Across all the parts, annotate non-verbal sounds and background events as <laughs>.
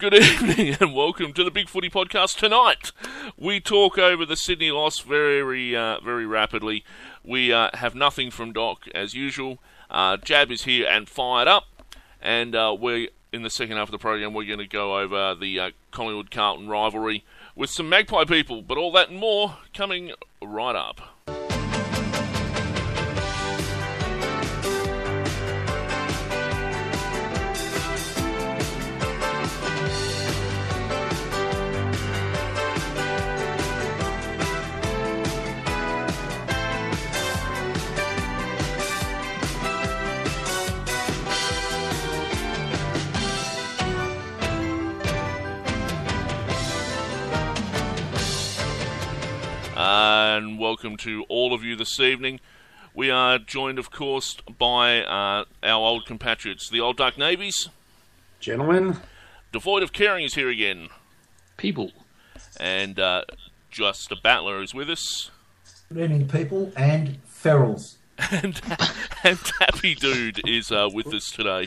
Good <laughs> evening and welcome to the Big Footy Podcast. Tonight, we talk over the Sydney loss very, uh, very rapidly. We uh, have nothing from Doc as usual. Uh, Jab is here and fired up, and uh, we're in the second half of the program. We're going to go over the uh, Collingwood Carlton rivalry with some Magpie people, but all that and more coming right up. And welcome to all of you this evening. We are joined, of course, by uh, our old compatriots, the old Dark Navies. Gentlemen, Devoid of Caring is here again, people. and uh, Just a Battler is with us, Good evening, people, and ferals. and <laughs> and Happy Dude is uh, with us today.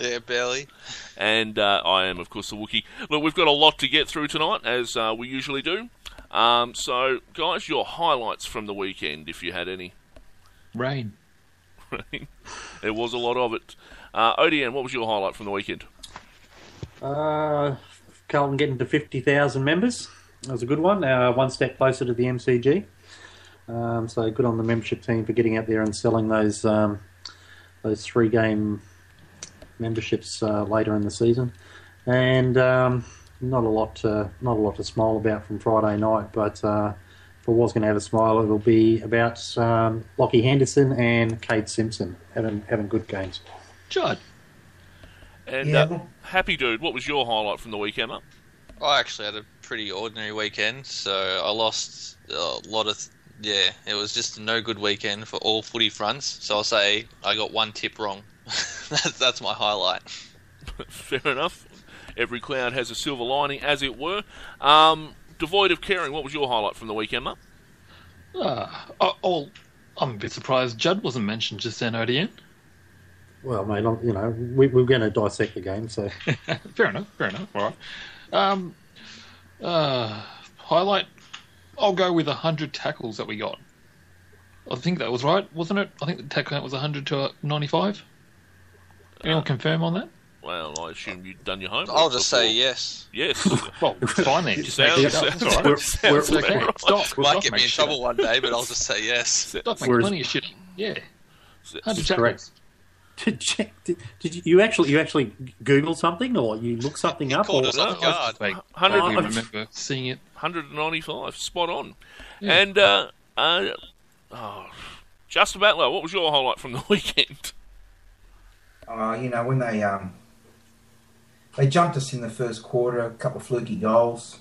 Yeah, barely. And uh, I am, of course, the Wookie. Look, we've got a lot to get through tonight, as uh, we usually do. Um, so, guys, your highlights from the weekend, if you had any. Rain. <laughs> there was a lot of it. Uh, ODN, what was your highlight from the weekend? uh, Carlton getting to 50,000 members. That was a good one. Uh, one step closer to the MCG. Um, so good on the membership team for getting out there and selling those um, those three game memberships uh, later in the season. And um, not a lot to, not a lot to smile about from Friday night, but uh, if I was going to have a smile, it'll be about um, Lachie Henderson and Kade Simpson having having good games. Judd. And Yeah. uh, Happy Dude, what was your highlight from the weekend, up? I actually had a pretty ordinary weekend, so I lost a lot of. Yeah, it was just a no good weekend for all footy fronts. So I'll say I got one tip wrong. <laughs> that's, that's my highlight. <laughs> Fair enough. Every cloud has a silver lining, as it were. Um, devoid of caring, what was your highlight from the weekend, Mark? Uh, oh, oh, I'm a bit surprised Judd wasn't mentioned just then, ODN. Well, mate, I'm, you know we, we're going to dissect the game, so <laughs> fair enough, fair enough. All right. Um, uh, highlight. I'll go with 100 tackles that we got. I think that was right, wasn't it? I think the tackle count was 100 to 95. Anyone confirm on that? Well, I assume you'd done your homework. I'll just say yes. Yes. <laughs> Well, it's fine then. Sounds- make it up. sounds- That's we're, we're, It's okay. right. Stop. Might Stop get me in trouble up. one day, but I'll just say yes. Stop making plenty of shit. Yeah. 100 So- correct. Did, check, did, did you, you actually you actually Google something or you look something up? called Or, us off guard. Like, 100 I remember seeing it. 195, spot on. Yeah. And, uh, uh, oh, Just a Battler, what was your highlight from the <laughs> weekend? Uh, you know, when they um, they jumped us in the first quarter, a couple of fluky goals,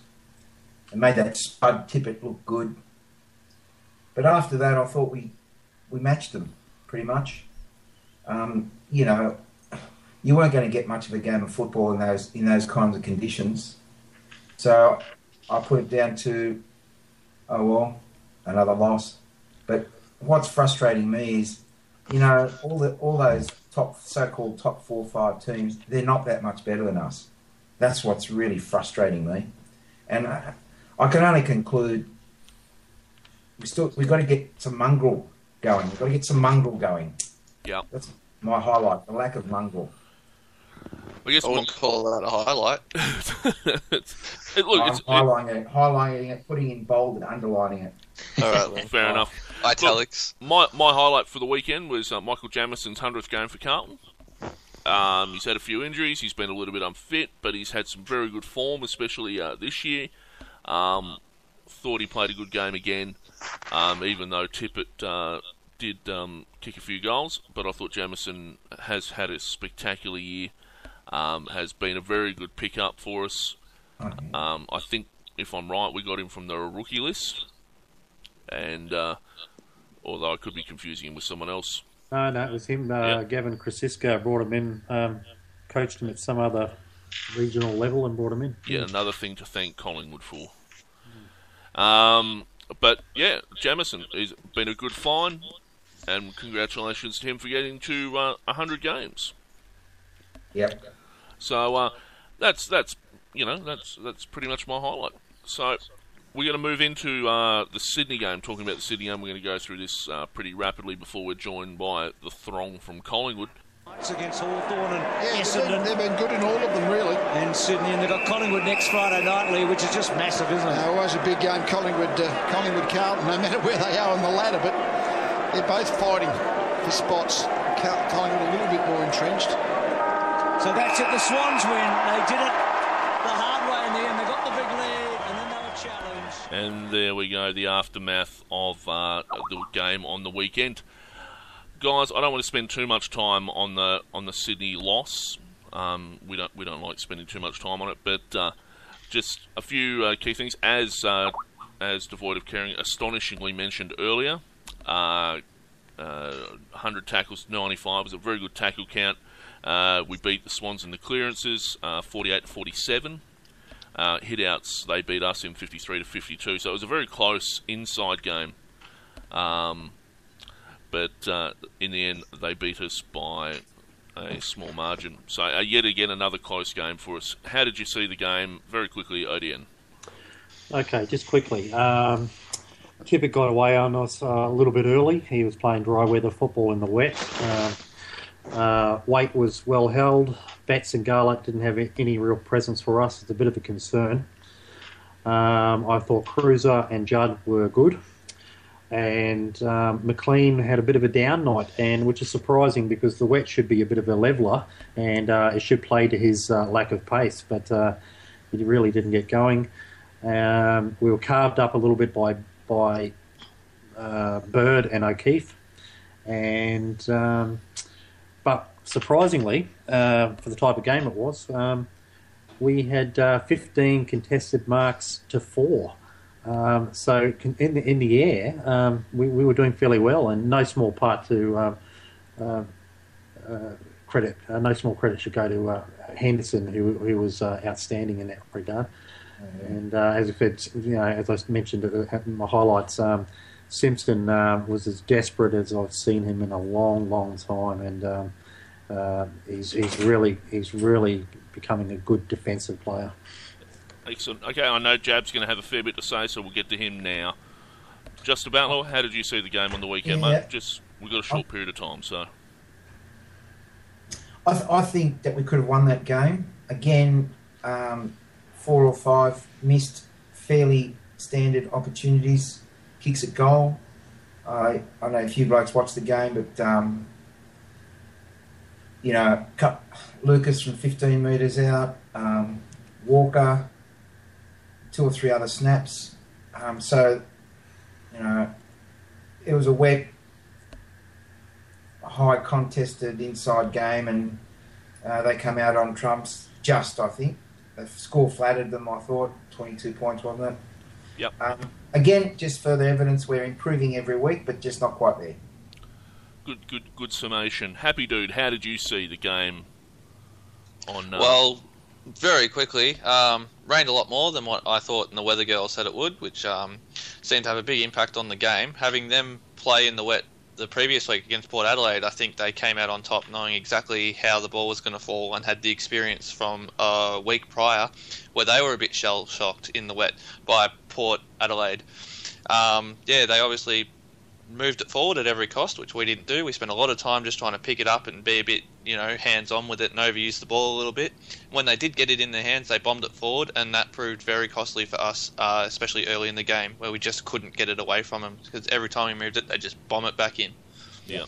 and made that Spud Tippett look good. But after that, I thought we we matched them pretty much. Um, you know, you weren't going to get much of a game of football in those in those kinds of conditions. So I put it down to, oh well, another loss. But what's frustrating me is, you know, all the all those top so-called top four five teams, they're not that much better than us. That's what's really frustrating me, and I, I can only conclude we still we've got to get some mongrel going. We've got to get some mongrel going. Yeah. That's my highlight: the lack of mongrel. I guess I wouldn't call that a highlight. it's, <laughs> it, look, I'm it's, it, highlighting it, highlighting it, putting in bold and underlining it. All right, <laughs> fair enough. Italics. My my highlight for the weekend was uh, Michael Jamison's hundredth game for Carlton. Um, he's had a few injuries. He's been a little bit unfit, but he's had some very good form, especially uh, this year. Um, thought he played a good game again, um, even though Tippett uh, did um, kick a few goals. But I thought Jamison has had a spectacular year. Um, has been a very good pickup for us. Um, I think, if I'm right, we got him from the rookie list, and uh, although I could be confusing him with someone else. no, no, it was him. Uh, Yeah. Gavin Crosisca brought him in, um, coached him at some other regional level, and brought him in. Yeah, another thing to thank Collingwood for. Um, but yeah, Jamison has been a good find, and congratulations to him for getting to uh, 100 games. Yep. So uh, that's that's you know, that's that's pretty much my highlight. So we're going to move into uh, the Sydney game. Talking about the Sydney game, we're going to go through this uh, pretty rapidly before we're joined by the throng from Collingwood. It's against Hawthorn and Yeah, Essendon they've been good in all of them, really. and Sydney, and they've got Collingwood next Friday night, Lee, which is just massive, isn't it? Uh, always a big game, Collingwood, uh, Collingwood Carlton, no <laughs> matter where they are on the ladder, but they're both fighting for spots. Collingwood a little bit more entrenched. So that's it. The Swans win. They did it the hard way in the end. They got the big lead, and then they were challenged. And there we go, the aftermath of uh, the game on the weekend. Guys, I don't want to spend too much time on the on the Sydney loss. Um, we don't we don't like spending too much time on it, but uh, just a few uh, key things. As uh, as devoid of caring, astonishingly mentioned earlier, uh, uh, 100 tackles, 95 was a very good tackle count. Uh, we beat the Swans in the clearances, uh, 48 to 47. Uh, hitouts, they beat us in 53 to 52. So it was a very close inside game. Um, but uh, in the end, they beat us by a small margin. So uh, yet again, another close game for us. How did you see the game? Very quickly, ODN. Okay, just quickly. Um, Tippett got away on us uh, a little bit early. He was playing dry weather football in the wet. Uh, Waite was well held. Betts and Garlett didn't have any real presence for us. It's a bit of a concern. Um, I thought Cruiser and Judd were good. And um, McLean had a bit of a down night, and which is surprising because the wet should be a bit of a leveller, and uh, it should play to his uh, lack of pace. But uh, he really didn't get going. Um, we were carved up a little bit by by uh, Bird and O'Keefe, and um, but surprisingly, uh, for the type of game it was, um, we had uh, 15 contested marks to four. Um, so in the in the air, um, we, we were doing fairly well, and no small part to um, uh, uh, credit. Uh, no small credit should go to uh, Henderson, who who was uh, outstanding in that regard. And uh, as I said, you know, as I mentioned in my highlights, um, Simpson uh, was as desperate as I've seen him in a long, long time, and um, uh, he's he's really he's really becoming a good defensive player. Excellent. Okay, I know Jab's going to have a fair bit to say, so we'll get to him now. Just about, how did you see the game on the weekend, Yeah. mate? Just we've got a short period of time, so I, th- I think that we could have won that game. Again, um, four or five missed fairly standard opportunities, kicks at goal. I I know a few blokes watched the game, but um, you know, cut Lucas from 15 metres out, um, Walker, two or three other snaps. Um, so, you know, it was a wet, high contested inside game, and uh, they come out on trumps just, I think. The score flattered them, I thought. 22 points, wasn't it? Yep. Um, again, just further evidence we're improving every week, but just not quite there. good, good, good summation. Happy dude, how did you see the game? On uh, Well, very quickly, um, rained a lot more than what I thought and the weather girl said it would, which um, seemed to have a big impact on the game. Having them play in the wet the previous week against Port Adelaide, I think they came out on top knowing exactly how the ball was going to fall and had the experience from a week prior where they were a bit shell shocked in the wet by Port Adelaide. Um, yeah, they obviously moved it forward at every cost, which we didn't do. We spent a lot of time just trying to pick it up and be a bit, you know, hands on with it and overuse the ball a little bit. When they did get it in their hands, they bombed it forward, and that proved very costly for us, uh, especially early in the game, where we just couldn't get it away from them because every time we moved it, they just bomb it back in. Yeah.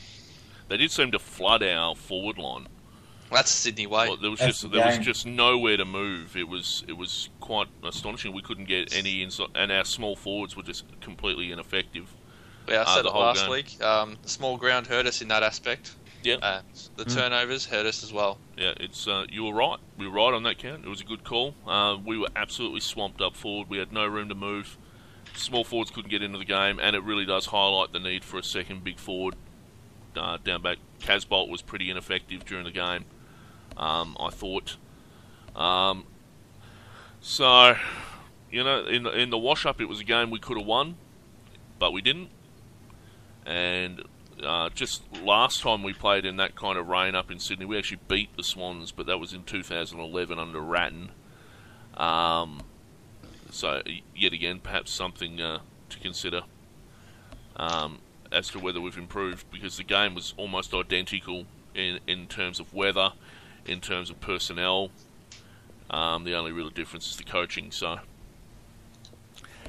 They did seem to flood our forward line. That's Sydney way. Well, there was That's just the there was just nowhere to move. It was it was quite astonishing. We couldn't get any inside, and our small forwards were just completely ineffective. Yeah, I uh, said the it last game. week. Um, small ground hurt us in that aspect. Yeah. Uh, the turnovers hurt us as well. Yeah, it's uh, you were right. We were right on that count. It was a good call. Uh, we were absolutely swamped up forward. We had no room to move. Small forwards couldn't get into the game, and it really does highlight the need for a second big forward uh, down back. Casboult was pretty ineffective during the game. Um, I thought. Um, so, you know, in the, in the wash up, it was a game we could have won, but we didn't. And uh, just last time we played in that kind of rain up in Sydney, we actually beat the Swans, but that was in 2011 under Ratten. Um, so yet again, perhaps something uh, to consider um, as to whether we've improved because the game was almost identical in in terms of weather, in terms of personnel. Um, the only real difference is the coaching. So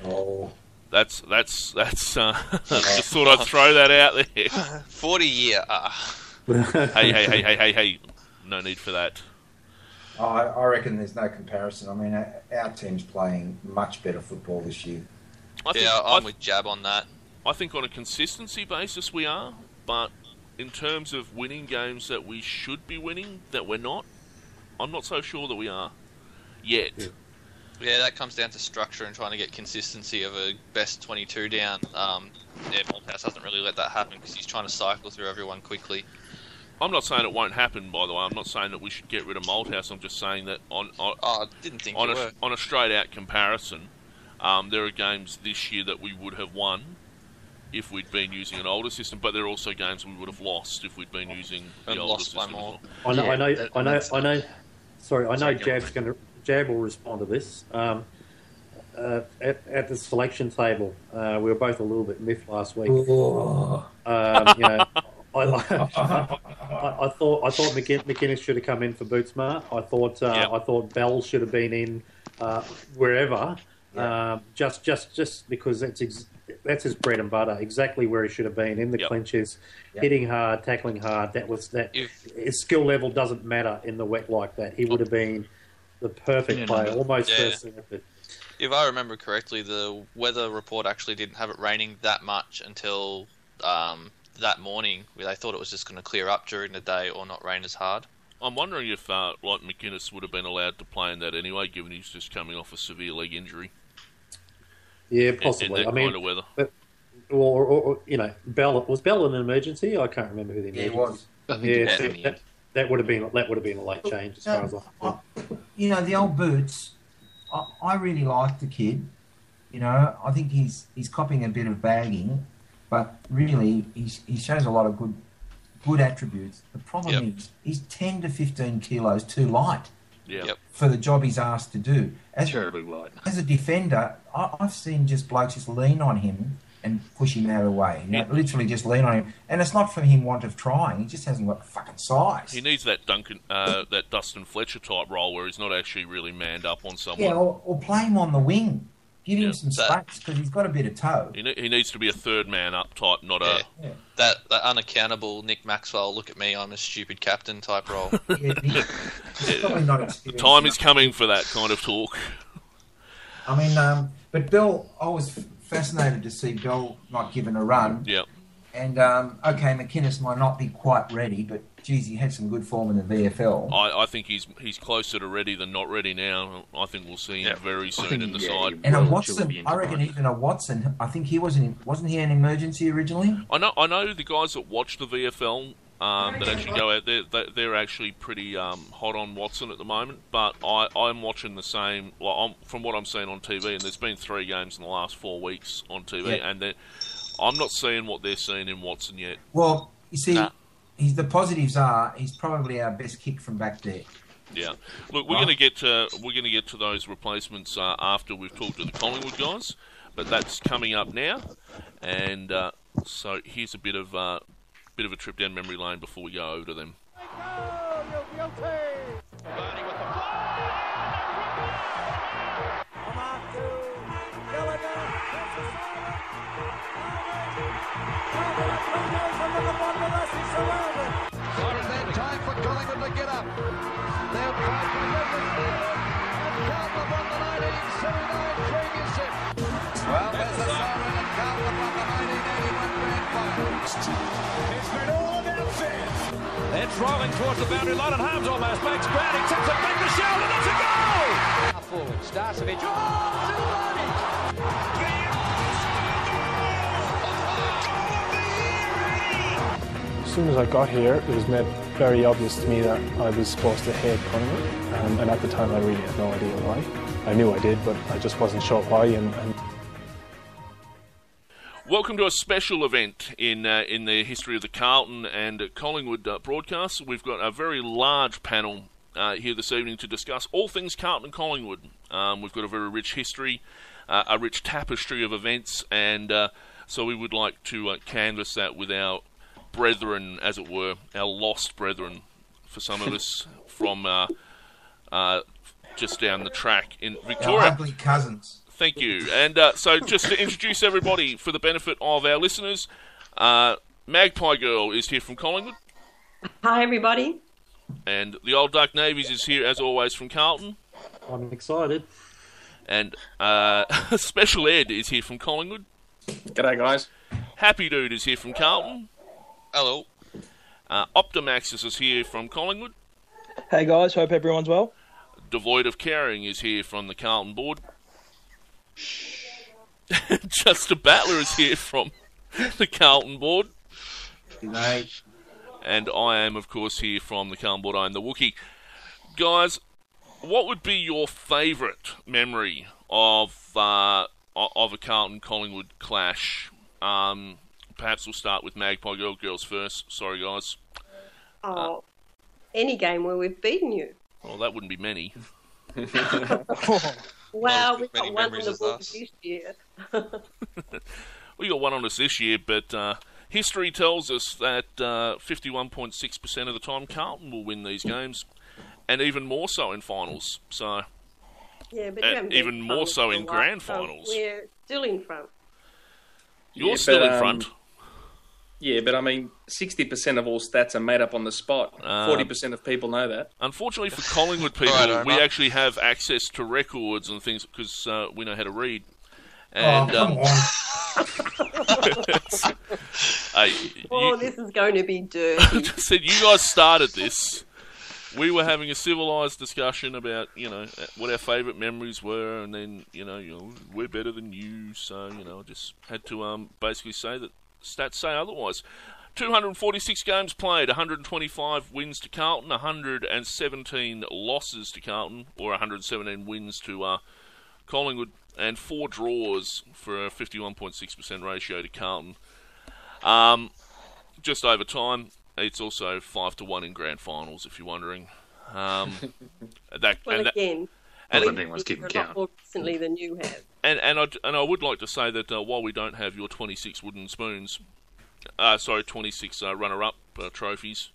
Oh, that's that's that's. Uh, <laughs> just thought I'd throw that out there. <laughs> Forty year. Uh, <laughs> hey hey hey hey hey hey! No need for that. I, I reckon there's no comparison. I mean, our, our team's playing much better football this year. I think, yeah, I, I'm with Jab on that. I think on a consistency basis we are, but in terms of winning games that we should be winning, that we're not, I'm not so sure that we are yet. Yeah. Yeah, that comes down to structure and trying to get consistency of a best 22 down. Um, yeah, Malthouse doesn't really let that happen because he's trying to cycle through everyone quickly. I'm not saying it won't happen, by the way. I'm not saying that we should get rid of Malthouse. I'm just saying that on on, Oh, I didn't think on, a, were. on a straight out comparison, um, there are games this year that we would have won if we'd been using an older system, but there are also games we would have lost if we'd been using the And older lost system. as more. well. I know, Yeah, I know, that- I know, I know. Sorry, I know Sorry, Jab's going to Jab will respond to this. Um, uh, at, at the selection table, uh, we were both a little bit miffed last week. Oh. Um, you know, <laughs> I, I, I, I thought I thought McGin- McInnes should have come in for Bootsma. I thought uh, Yep. I thought Bell should have been in uh, wherever. Yeah. Um, just just just because that's ex- that's his bread and butter. Exactly where he should have been in the Yep. clinches, Yep. hitting hard, tackling hard. That was that. If- his skill level doesn't matter in the wet like that. He would have been the perfect Yeah, player, no, almost yeah. first selected. If I remember correctly, the weather report actually didn't have it raining that much until um, that morning. where They thought it was just going to clear up during the day or not rain as hard. I'm wondering if, uh, like McInnes, would have been allowed to play in that anyway, given he's just coming off a severe leg injury. Yeah, possibly. In, that I mean, kind of weather. or, or, or you know, Bell was Bell in an emergency? I can't remember who the Yeah, emergency. it was. I think Yeah, so in the that, would have been that would have been a late change as um, far as I'm concerned. you know, the old boots. I, I really like the kid. You know, I think he's he's copying a bit of bagging, but really he's, he shows a lot of good good attributes. The problem Yep. is he's ten to fifteen kilos too light Yeah. Yep. for the job he's asked to do. As, Terribly light. as a defender, I, I've seen just blokes just lean on him and push him out of the way. You know, literally just lean on him, and it's not from him want of trying. He just hasn't got the fucking size. He needs that Duncan, uh, that Dustin Fletcher type role where he's not actually really manned up on someone. Yeah, or, or play him on the wing. Give him Yeah, some that- space because he's got a bit of toe. He, ne- he needs to be a third man up type, not Yeah. a. Yeah. That that unaccountable Nick Maxwell, look at me, I'm a stupid captain type role. <laughs> Yeah, he- he's probably not The experienced time is coming for that kind of talk. I mean, um, but Bill, I was f- fascinated to see Bell not given a run. Yeah. And um, okay, McInnes might not be quite ready, but geez, he had some good form in the VFL. I, I think he's he's closer to ready than not ready now. I think we'll see him Yeah. very soon think, in the yeah, side. And a Watson, should be in I reckon combined. even a Watson. I think he wasn't. In, wasn't he an emergency originally? I know I know the guys that watch the VFL um, that actually go out there. They, they're actually pretty um, hot on Watson at the moment. But I, I'm watching the same. Well, I'm, from what I'm seeing on TV, and there's been three games in the last four weeks on TV, Yeah. and I'm not seeing what they're seeing in Watson yet. Well, you see, Nah. he's the positives are he's probably our best kick from back there. Yeah. Look, we're Right. going to get to we're going to get to those replacements uh, after we've talked to the Collingwood guys, but that's coming up now. And uh, so here's a bit of uh, bit of a trip down memory lane before we go over to them. It's rolling towards the boundary line and Harmes almost makes ground. He tips it back to Sheldon. It's a goal! forward. Starcevich. Oh, As soon as I got here, it was made very obvious to me that I was supposed to hate Collingwood, um, and at the time I really had no idea why. I knew I did, but I just wasn't sure why. And, and Welcome to a special event in uh, in the history of the Carlton and Collingwood uh, broadcasts. We've got a very large panel uh, here this evening to discuss all things Carlton and Collingwood. Um, we've got a very rich history, uh, a rich tapestry of events, and uh, so we would like to uh, canvass that with our brethren, as it were, our lost brethren, for some of <laughs> us from uh, uh, just down the track in Our Victoria. ugly cousins. Thank you. And uh, so, just to introduce everybody for the benefit of our listeners, uh, Magpie Girl is here from Collingwood, Hi, everybody. and the Old Dark Navies is here as always from Carlton, I'm excited. and uh, <laughs> Special Ed is here from Collingwood. G'day, guys. Happy Dude is here from Carlton. Hello. Uh, Optimaxis is here from Collingwood. Hey guys, hope everyone's well. Devoid of Caring is here from the Carlton board. <laughs> Just a Battler is here from the Carlton board. G'day. and I am, of course, here from the Carlton board. I am the Wookie. Guys, what would be your favourite memory of uh, of a Carlton Collingwood clash? Um, perhaps we'll start with Magpie Girl girls first. Sorry, guys. Oh, any game where we've beaten you. Well, that wouldn't be many. <laughs> <laughs> Wow, we've got one on the as board us. this year. <laughs> <laughs> We got one on us this year, but uh, history tells us that uh, 51.6% of the time Carlton will win these games, and even more so in finals. So Yeah, but Uh, even more so in while, grand so finals. We're still in front. you're Yeah, still but, in um, front. Yeah, but I mean, 60% of all stats are made up on the spot. Uh, 40% of people know that. Unfortunately for Collingwood people, All right, we Omar. actually have access to records and things because uh, we know how to read. Oh, And come um, on. <laughs> hey, Oh, this is going to be dirty. <laughs> just said you guys started this. We were having a civilized discussion about you know what our favourite memories were, and then you know, you know we're better than you, so you know I just had to um, basically say that stats say otherwise. 246 games played, 125 wins to Carlton, 117 losses to Carlton, or 117 wins to uh, Collingwood, and four draws for a 51.6% ratio to Carlton. Um, just over time, it's also five to one in grand finals. If you're wondering, um, <laughs> that, well, and, that again, Not we've that anyone's been keeping here a lot count. more recently than you have. and and I and I would like to say that uh, while we don't have your 26 wooden spoons, uh, sorry, 26 uh, runner-up uh, trophies,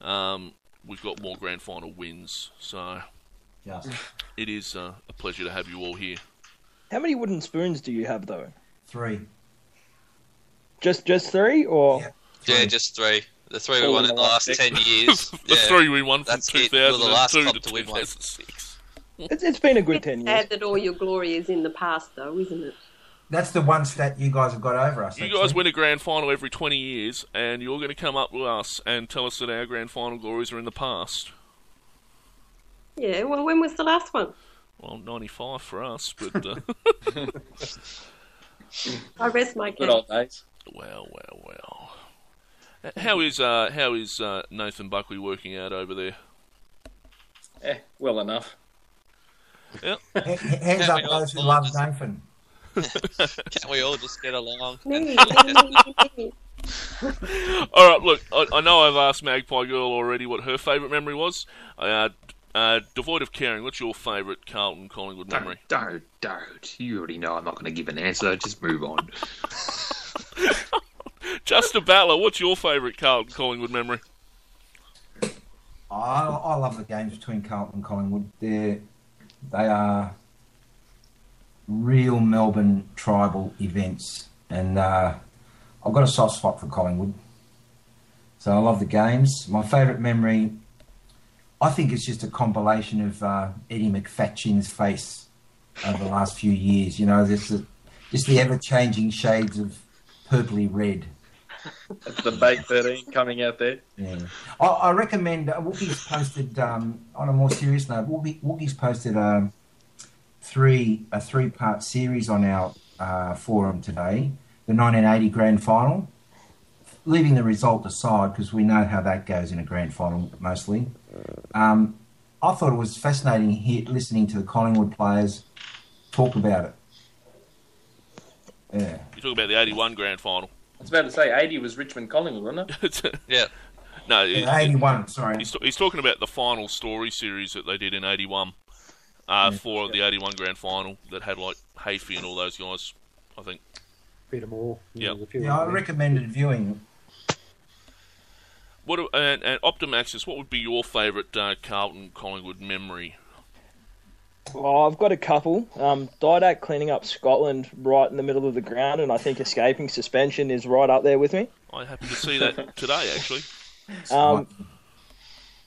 um, we've got more grand final wins. So Just <laughs> it is uh, a pleasure to have you all here. How many wooden spoons do you have though? three. Just just three or Yeah. Yeah, just three. The three we won in in the the last last ten years. <laughs> the yeah. three we won from That's it. We're the last 2002 to to 2006. It's, it's been a good ten years. sad that all your glory is in the past, though, isn't it? That's the one stat you guys have got over us. You actually. guys win a grand final every 20 years, and you're going to come up with us and tell us that our grand final glories are in the past. Yeah, well, when was the last one? Well, 95 for us, but uh, <laughs> <laughs> I rest my case. Good old days. well, well, well. How is uh, how is uh, Nathan Buckley working out over there? Eh, well enough. H- h- hands up those who love just- Nathan. <laughs> Can't we all just get along? <laughs> Me, me, me, me. All right, look, I, I know I've asked Magpie Girl already what her favourite memory was. Uh, uh, devoid of caring, what's your favourite Carlton Collingwood memory? Don't, don't, don't. You already know I'm not going to give an answer. Just move on. <laughs> Just a Battler, what's your favourite Carlton Collingwood memory? I, I love the games between Carlton and Collingwood. They're, they are real Melbourne tribal events, and uh, I've got a soft spot for Collingwood. So I love the games. My favourite memory, I think, it's just a compilation of uh, Eddie McFatchin's face over the last few years. You know, this just the ever-changing shades of purpley red. That's the Bay 13 coming out there. Yeah, I, I recommend. Uh, Wookie's posted um, on a more serious note. Wookie, Wookie's posted um, three a three part series on our uh, forum today. The 1980 Grand Final, leaving the result aside because we know how that goes in a Grand Final mostly. Um, I thought it was fascinating here, listening to the Collingwood players talk about it. Yeah. You talk about the 81 grand final. I was about to say 80 was Richmond Collingwood, wasn't it? <laughs> Yeah. no, it- Yeah, 81, sorry. He's, he's talking about the final story series that they did in 81. uh, for the '81 grand final that had like Hafey and all those guys. I think. Peter Moore. Yeah. a few Yeah, I recommended viewing. What and, and Optimaxis? What would be your favourite uh, Carlton Collingwood memory? Oh, I've got a couple. Um, Didak cleaning up Scotland right in the middle of the ground, and I think escaping suspension is right up there with me. I'm happy to see that <laughs> today. Actually, Um,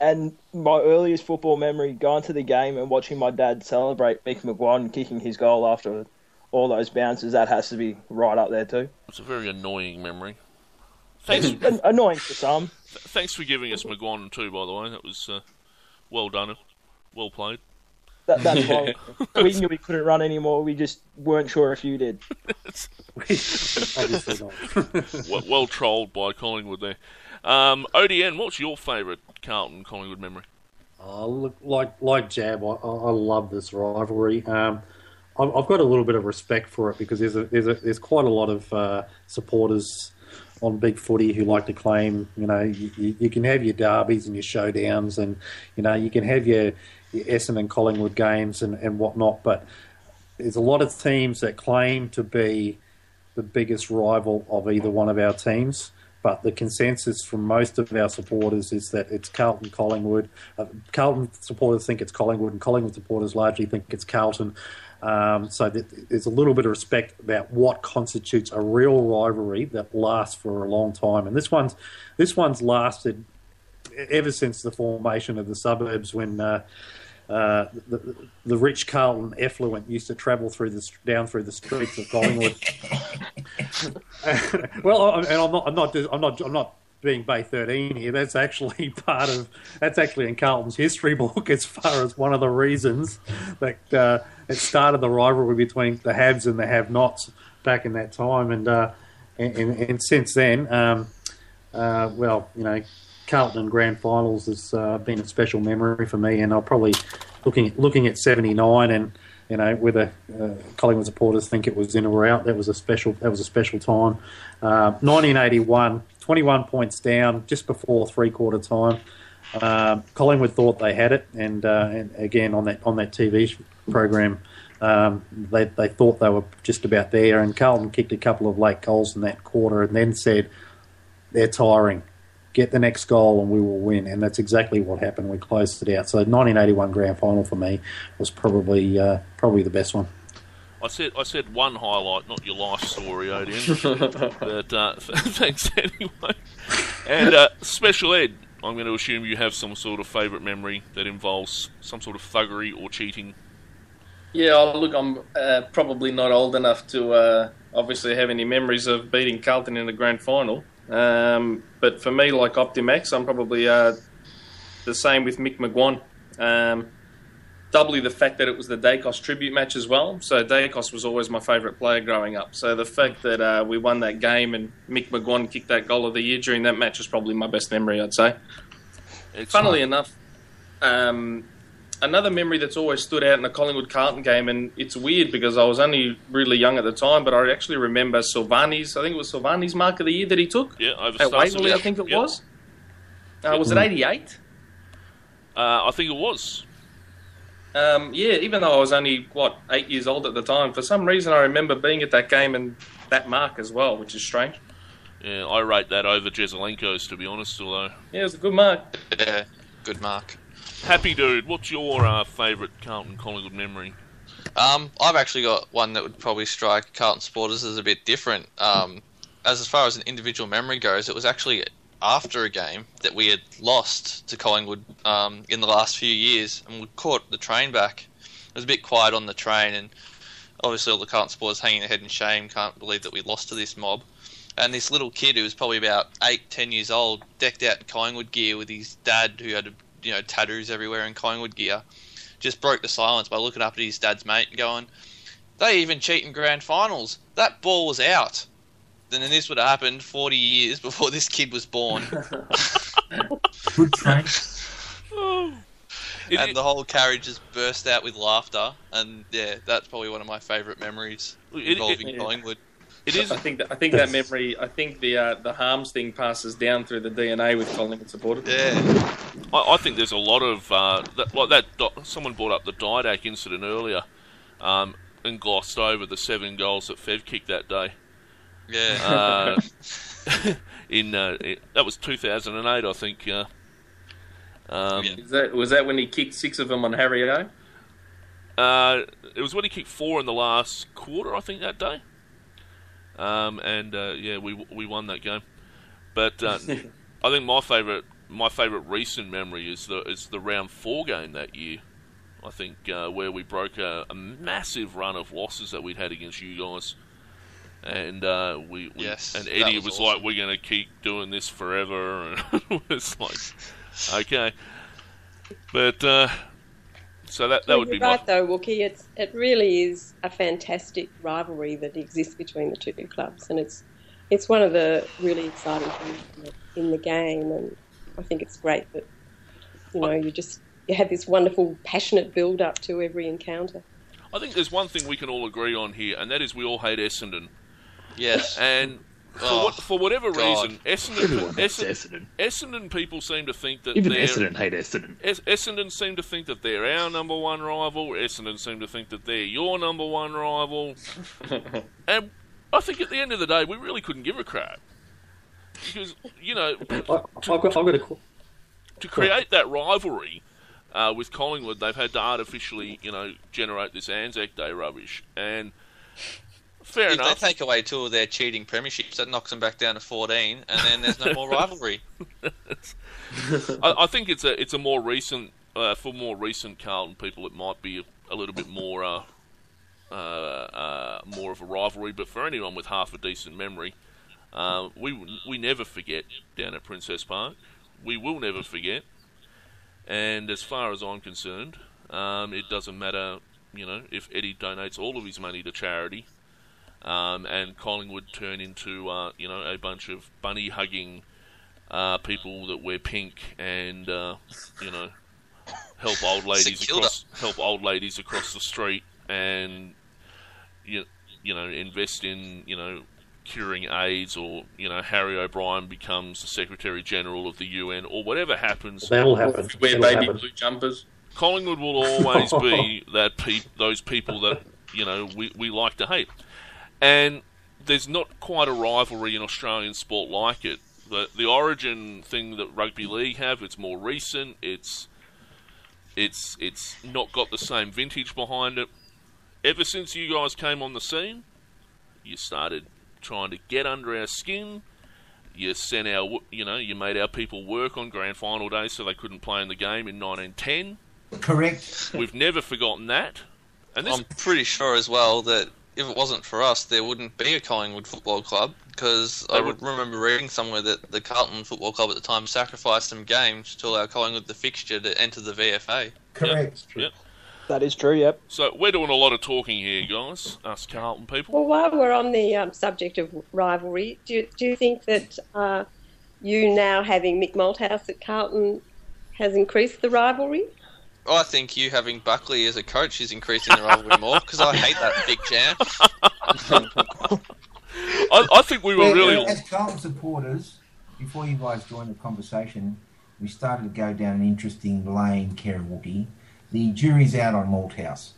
and my earliest football memory, going to the game and watching my dad celebrate Mick McGuane kicking his goal after all those bounces, that has to be right up there too. it's a very annoying memory. Thanks, An- Annoying for some. thanks for giving us McGuane too. By the way, that was uh, well done, well played. That, that's why we knew we couldn't run anymore. We just weren't sure if you did. <laughs> Obviously not. <laughs> well, well trolled by Collingwood there. Um, ODN, what's your favourite Carlton Collingwood memory? Oh, look, like like Jab, I, I I love this rivalry. Um, I've, I've got a little bit of respect for it because there's a, there's a, there's quite a lot of uh, supporters on big footy who like to claim, you know, you, you, you can have your derbies and your showdowns, and you know you can have your, your Essendon Collingwood games and, and whatnot, but there's a lot of teams that claim to be the biggest rival of either one of our teams. But the consensus from most of our supporters is that it's Carlton Collingwood. Uh, Carlton supporters think it's Collingwood, and Collingwood supporters largely think it's Carlton. Um, so there's a little bit of respect about what constitutes a real rivalry that lasts for a long time. And this one's this one's lasted ever since the formation of the suburbs when. Uh, uh, the, the rich Carlton effluent used to travel through the down through the streets of Collingwood. <laughs> well, I- and I'm not, I'm not, I'm not, I'm not being Bay 13 here. That's actually <laughs> part of, that's actually in Carlton's history book as far as one of the reasons that uh, it started the rivalry between the haves and the have-nots back in that time, and uh, and, and, and since then, um, uh, well, you know, Carlton grand finals has uh, been a special memory for me, and I'll probably looking looking at '79 and you know whether uh, Collingwood supporters think it was in or out. That was a special that was a special time. Uh, 1981, 21 points down just before three quarter time. Um, Collingwood thought they had it, and, uh, and again on that on that TV program, um, they they thought they were just about there. And Carlton kicked a couple of late goals in that quarter, and then said, "They're tiring. Get the next goal, and we will win." And that's exactly what happened. We closed it out. So 1981 grand final for me was probably uh, probably the best one. I said I said one highlight, not your life story, Odin. <laughs> but uh, <laughs> thanks anyway. And uh, special ed. I'm going to assume you have some sort of favourite memory that involves some sort of thuggery or cheating. Yeah, oh, look, I'm uh, probably not old enough to uh, obviously have any memories of beating Carlton in the grand final. Um, but for me, like Optimax, I'm probably uh, the same with Mick McGuane. Um, doubly the fact that it was the Daicos tribute match as well. So Daicos was always my favourite player growing up. So the fact that uh, we won that game and Mick McGuane kicked that goal of the year during that match is probably my best memory, I'd say. Funnily enough, um, another memory that's always stood out in the Collingwood Carlton game, and it's weird because I was only really young at the time, but I actually remember Silvagni's, I think it was Silvagni's mark of the year that he took Yeah, over at Waverley, I think it Yep. was. Uh, was it 88? Uh, I think it was. Um, yeah, even though I was only, what, eight years old at the time, for some reason I remember being at that game and that mark as well, which is strange. Yeah, I rate that over Jesaulenko's, to be honest. Although, Yeah, it was a good mark. Yeah, good mark. Happy dude, what's your uh, favourite Carlton Collingwood memory? Um, I've actually got one that would probably strike Carlton supporters as a bit different. Um, as as far as an individual memory goes, it was actually after a game that we had lost to Collingwood um, in the last few years, and we caught the train back. It was a bit quiet on the train, and obviously all the Carlton supporters hanging their head in shame, can't believe that we lost to this mob. And this little kid who was probably about eight, ten years old, decked out in Collingwood gear with his dad, who had you know tattoos everywhere in Collingwood gear, just broke the silence by looking up at his dad's mate and going, "They even cheat in grand finals. That ball was out." And then this would have happened 40 years <laughs> before this kid was born. <laughs> Good train. <laughs> and the whole carriage just burst out with laughter. And yeah, that's probably one of my favourite memories It- it- involving it- Collingwood. It is. I think that, I think that memory. I think the uh, the Harmes thing passes down through the DNA with Collingwood supporters. Yeah. I, I think there's a lot of uh, that, like that. Someone brought up the Didak incident earlier, um, and glossed over the seven goals that Fev kicked that day. Yeah. Uh, <laughs> in uh, it, that was 2008, I think. Uh, um, Is that was that when he kicked six of them on Harry O? Uh, it was when he kicked four in the last quarter, I think, that day. Um, and uh, yeah, we we won that game. But uh, <laughs> I think my favourite my favourite recent memory is the is the round four game that year. I think uh, where we broke a, a massive run of losses that we'd had against you guys, and uh, we, we Yes, and Eddie was was, awesome. like, "We're going to keep doing this forever," <laughs> and <laughs> it was like, okay. But uh, so that that Well, would you're be my right, though, Wookie. It's it really is a fantastic rivalry that exists between the two clubs, and it's it's one of the really exciting things in the, in the game. And I think it's great that you know you just you have this wonderful, passionate build up to every encounter. I think there's one thing we can all agree on here, and that is we all hate Essendon. Yes. And for, Oh, what, for whatever God. reason, Essendon, Everyone Essendon, Essendon people seem to think that Even they're, Essendon hate Essendon. Es- Essendon seem to think that they're our number one rival. Essendon seem to think that they're your number one rival. <laughs> and I think at the end of the day, we really couldn't give a crap. Because, you know, <laughs> I, I've got, I've got a, to create that rivalry uh, with Collingwood, they've had to artificially, you know, generate this Anzac Day rubbish. And fair if enough. they take away two of their cheating premierships, that knocks them back down to 14, and then there's no <laughs> more rivalry. <laughs> I, I think it's a it's a more recent uh, for more recent Carlton people. It might be a, a little bit more uh, uh, uh, more of a rivalry, but for anyone with half a decent memory, uh, we we never forget down at Princes Park. We will never forget. And as far as I'm concerned, um, it doesn't matter, you know, if Eddie donates all of his money to charity, um, and Collingwood turn into, uh, you know, a bunch of bunny hugging uh, people that wear pink and, uh, you know, help old <laughs> ladies across help old ladies across the street and you, you know invest in you know curing AIDS or you know Harry O'Brien becomes the Secretary General of the UN or whatever happens. That'll happen. Wear It'll baby happen. blue jumpers. Collingwood will always be <laughs> that pe- those people that you know we, we like to hate, and there's not quite a rivalry in Australian sport like it. The the origin thing that rugby league have it's more recent. It's it's it's not got the same vintage behind it. Ever since you guys came on the scene, you started trying to get under our skin. You sent our, you know, you made our people work on grand final day so they couldn't play in the game in 1910. Correct. We've never forgotten that. And this, I'm pretty sure as well that if it wasn't for us, there wouldn't be a Collingwood Football Club because I would would- remember reading somewhere that the Carlton Football Club at the time sacrificed some games to allow Collingwood the fixture to enter the VFA. Correct. Yep. That is true. Yep. So we're doing a lot of talking here, guys. Us Carlton people. Well, while we're on the um, subject of rivalry, do you, do you think that uh, you now having Mick Malthouse at Carlton has increased the rivalry? I think you having Buckley as a coach is increasing the rivalry more because I hate that big jam. <laughs> I, I think we were Yeah, really. As Carlton supporters, before you guys joined the conversation, we started to go down an interesting lane, Kerrawookie. The jury's out on Malthouse.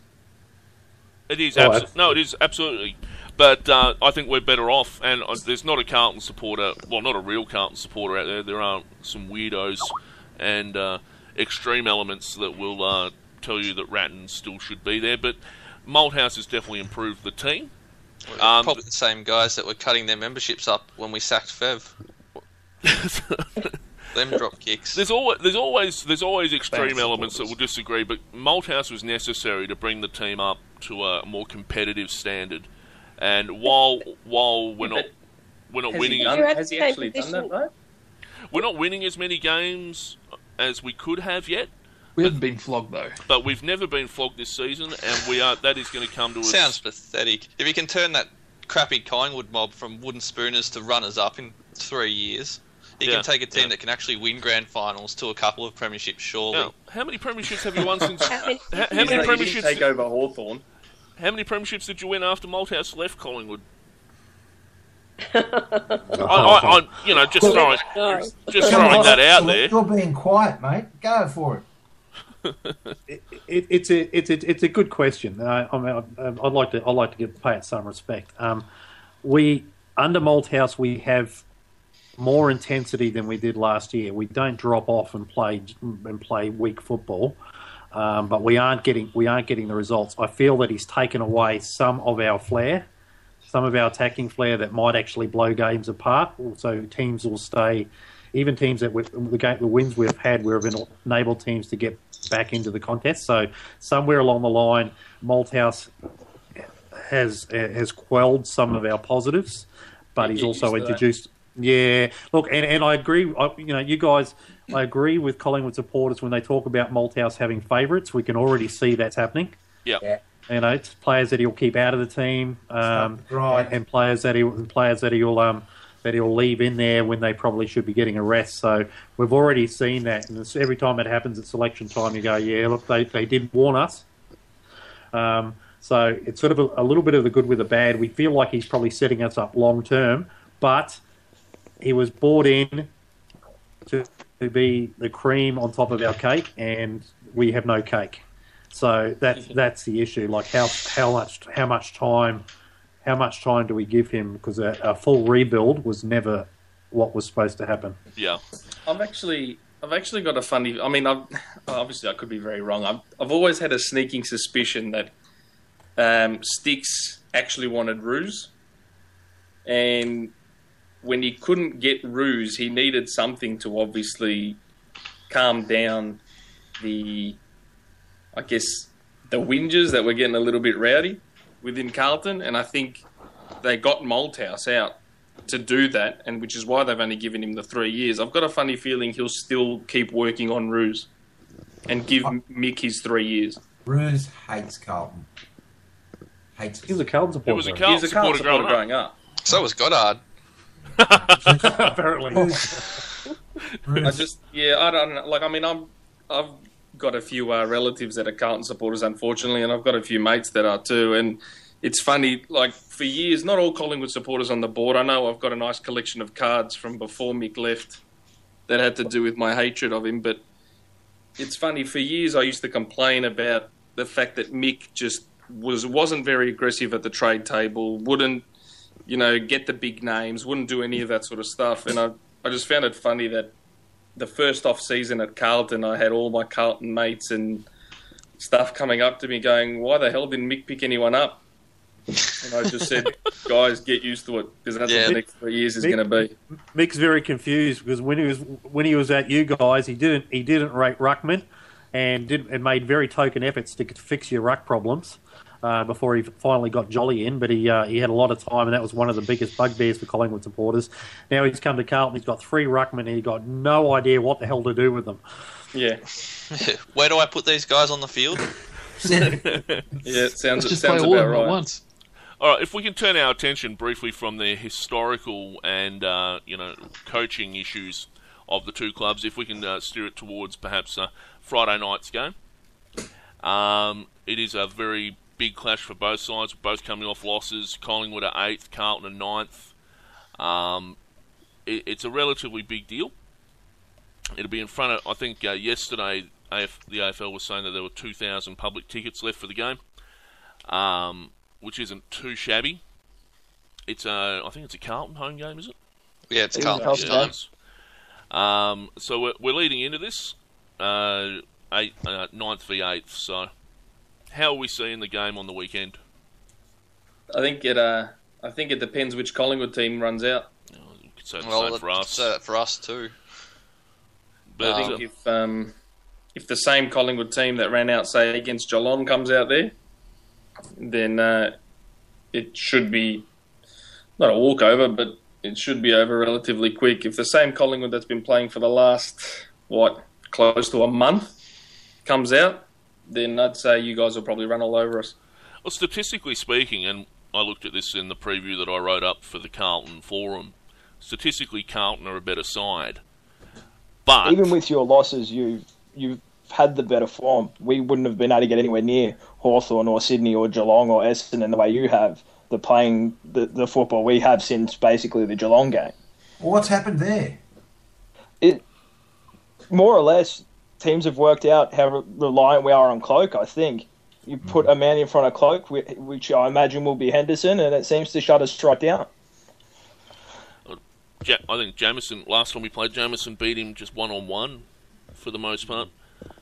It is Oh, abso- that's- no, it is absolutely. But uh, I think we're better off, and uh, there's not a Carlton supporter, well, not a real Carlton supporter out there. There are some weirdos and uh, extreme elements that will uh, tell you that Ratten still should be there. But Malthouse has definitely improved the team. Um, Probably the same guys that were cutting their memberships up when we sacked Fev. <laughs> Them drop kicks. There's always there's always there's always extreme Thanks, elements that will disagree, but Malthouse was necessary to bring the team up to a more competitive standard. And while while we're not we're not Has winning he, done, has he actually done that though? we're not winning as many games as we could have yet, We haven't been flogged though. but we've never been flogged this season, and we are that is going to come to us. Sounds pathetic. If you can turn that crappy Collingwood mob from wooden spooners to runners up in three years, you Yeah, can take a team yeah. that can actually win grand finals to a couple of premierships, surely. Now, how many premierships have you won since? <laughs> How many- how, how He many didn't take premierships? over Hawthorn. How many premierships did you win after Malthouse left Collingwood? I, I, I, you know, just throwing, <laughs> just throwing that out there. You're being quiet, mate. Go for it. <laughs> it, it's a it's a it's a good question. Uh, I mean, I'd, I'd like to I'd like to give pay it some respect. Um, we under Malthouse we have more intensity than we did last year. We don't drop off and play and play weak football, um, but we aren't getting we aren't getting the results. I feel that he's taken away some of our flair, some of our attacking flair that might actually blow games apart. So teams will stay. Even teams that we, the, game, the wins we've had, we've enabled teams to get back into the contest. So somewhere along the line, Malthouse has has quelled some of our positives, but he's also used that. introduced. Yeah, look, and, and I agree. I, you know, you guys, I agree with Collingwood supporters when they talk about Malthouse having favourites. We can already see that's happening. Yeah. Yeah. You know, it's players that he'll keep out of the team, um, Right. and players that he players that he'll um, that he'll leave in there when they probably should be getting a rest. So we've already seen that, and it's, every time it happens at selection time, you go, yeah, look, they they did warn us. Um, so it's sort of a, a little bit of the good with the bad. We feel like he's probably setting us up long term, but he was brought in to, to be the cream on top of our cake, and we have no cake. So that's that's the issue. Like how how much how much time how much time do we give him? Because a, a full rebuild was never what was supposed to happen. Yeah. I've actually, I've actually got a funny. I mean, I've, obviously I could be very wrong. I've, I've always had a sneaking suspicion that um, Sticks actually wanted Roos, and when he couldn't get Roos, he needed something to obviously calm down the, I guess, the whinges that were getting a little bit rowdy within Carlton, and I think they got Malthouse out to do that, and which is why they've only given him the three years. I've got a funny feeling he'll still keep working on Roos and give Mick his three years. Roos hates Carlton. Hates He was a Carlton supporter. He was a though. Carlton He's a Carlton supporter supporter growing up. growing up. So was Goddard. <laughs> apparently. I just, yeah, I don't know. Like, I mean, I'm, I've got a few uh, relatives that are Carlton supporters, unfortunately, and I've got a few mates that are too. And it's funny, like, for years, not all Collingwood supporters on the board. I know I've got a nice collection of cards from before Mick left that had to do with my hatred of him, but it's funny. For years, I used to complain about the fact that Mick just was wasn't very aggressive at the trade table, wouldn't you know get the big names, wouldn't do any of that sort of stuff, and I I just found it funny that the first off season at Carlton, I had all my Carlton mates and stuff coming up to me going, "Why the hell didn't Mick pick anyone up?" And I just said, <laughs> "Guys, get used to it because that's Yeah. what the next three years is Mick- going to be." Mick's very confused because when he was when he was at you guys, he didn't he didn't rate ruckman, and did and made very token efforts to, to fix your ruck problems. Uh, before he finally got Jolly in, but he uh, he had a lot of time, and that was one of the biggest bugbears for Collingwood supporters. Now he's come to Carlton, he's got three ruckmen, and he's got no idea what the hell to do with them. Yeah, <laughs> Where do I put these guys on the field? <laughs> <laughs> yeah, it sounds Let's it just play sounds about them at right. once. All right, if we can turn our attention briefly from the historical and uh, you know coaching issues of the two clubs, if we can uh, steer it towards perhaps uh, Friday night's game. Um, it is a very big clash for both sides, both coming off losses. Collingwood are eighth, Carlton are ninth. Um, it, it's a relatively big deal. It'll be in front of. I think uh, yesterday AF, the AFL was saying that there were 2,000 public tickets left for the game. Um, which isn't too shabby. It's a, I think it's a Carlton home game, is it? Yeah, it's Carlton. Carlton. Yeah. Yes. Um, so we're, we're leading into this, uh, eight, uh, ninth v eighth. So, how are we seeing the game on the weekend? I think it. Uh, I think it depends which Collingwood team runs out. You know, you could say the Well, same for us. say for us too. but I think if um, if the same Collingwood team that ran out, say against Geelong, comes out there, then uh, it should be not a walkover, but it should be over relatively quick. If the same Collingwood that's been playing for the last what close to a month comes out, then I'd say you guys will probably run all over us. well, statistically speaking, and I looked at this in the preview that I wrote up for the Carlton forum. Statistically, Carlton are a better side, but Even with your losses, you you've had the better form. We wouldn't have been able to get anywhere near Hawthorn or Sydney or Geelong or Essendon the way you have. the playing the, the football we have since basically the Geelong game. Well, what's happened there? It more or less teams have worked out how reliant we are on Cloke. I think you put a man in front of Cloke, which I imagine will be Henderson, and it seems to shut us right down. Ja- I think Jamison. Last time we played, Jamison beat him just one on one for the most part.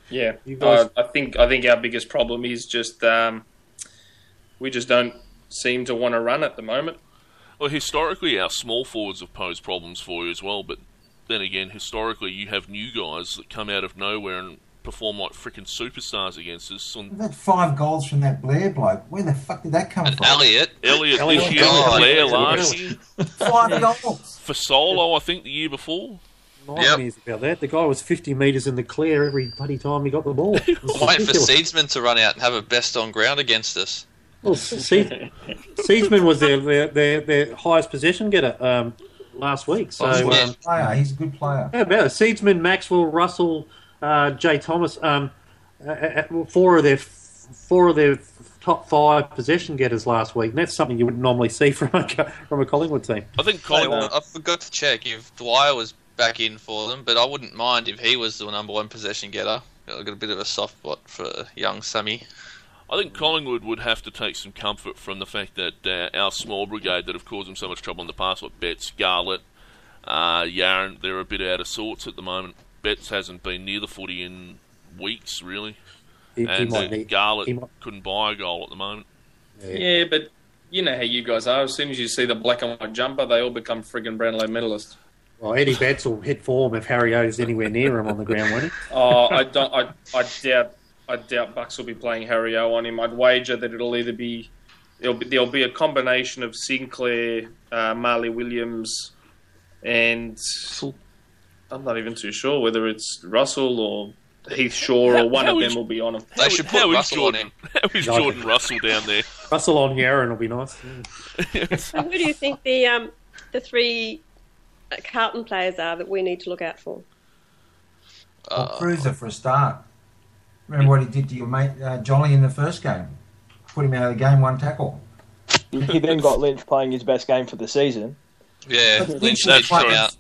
Yeah, guys- uh, I think I think our biggest problem is just um, we just don't seem to want to run at the moment. Well, historically, our small forwards have posed problems for you as well. But then again, historically, you have new guys that come out of nowhere and perform like freaking superstars against us. On We've five goals from that Blair bloke. Where the fuck did that come And from? Elliott, Elliott Elliott this year, God. Blair Elliott. last year, Five goals. for Solo, I think the year before. Nightmares about that. The guy was 50 metres in the clear every bloody time he got the ball. <laughs> It was waiting for. Seedsman to run out and have a best on ground against us. Well, Seedsman was their, their, their, their highest possession getter um, last week. So, Oh, yeah. um, Player. He's a good player. how about it? Seedsman, Maxwell, Russell, uh, Jay Thomas. Um, uh, uh, uh, four of their four of their top five possession getters last week. And that's something you wouldn't normally see <laughs> from a co- from a Collingwood team. I think Hey, Collingwood. well, I forgot to check if Dwyer was back in for them, but I wouldn't mind if he was the number one possession getter. I've got a bit of a soft spot for young Sammy. I think Collingwood would have to take some comfort from the fact that uh, our small brigade that have caused them so much trouble in the past, like Betts, Garlett, uh, Yarran, they're a bit out of sorts at the moment. Betts hasn't been near the footy in weeks, really, He, he and uh, need. Garlett he might- couldn't buy a goal at the moment. Yeah, but you know how you guys are. As soon as you see the black and white jumper, they all become friggin' Brownlow medalists. Well, Eddie Betts will hit form if Harry O's anywhere near him on the ground, won't he? <laughs> Oh, I don't. I, I doubt. I doubt Bucks will be playing Harry O on him. I'd wager that it'll either be, it'll be there'll be a combination of Sinclair, uh, Marley Williams, and I'm not even too sure whether it's Russell or Heath Shaw How- or one of is- them will be on him. They How- should put how is Russell on Jordan, him. How is Jordan Russell down there? Russell on Yarran will be nice. <laughs> So who do you think the um, the three uh, Carlton players are that we need to look out for? Well, Uh, Cruiser for a start. Remember what he did to your mate uh, Jolly in the first game? Put him out of the game, one tackle. He then got Lynch playing his best game for the season. yeah, But Lynch that's did out.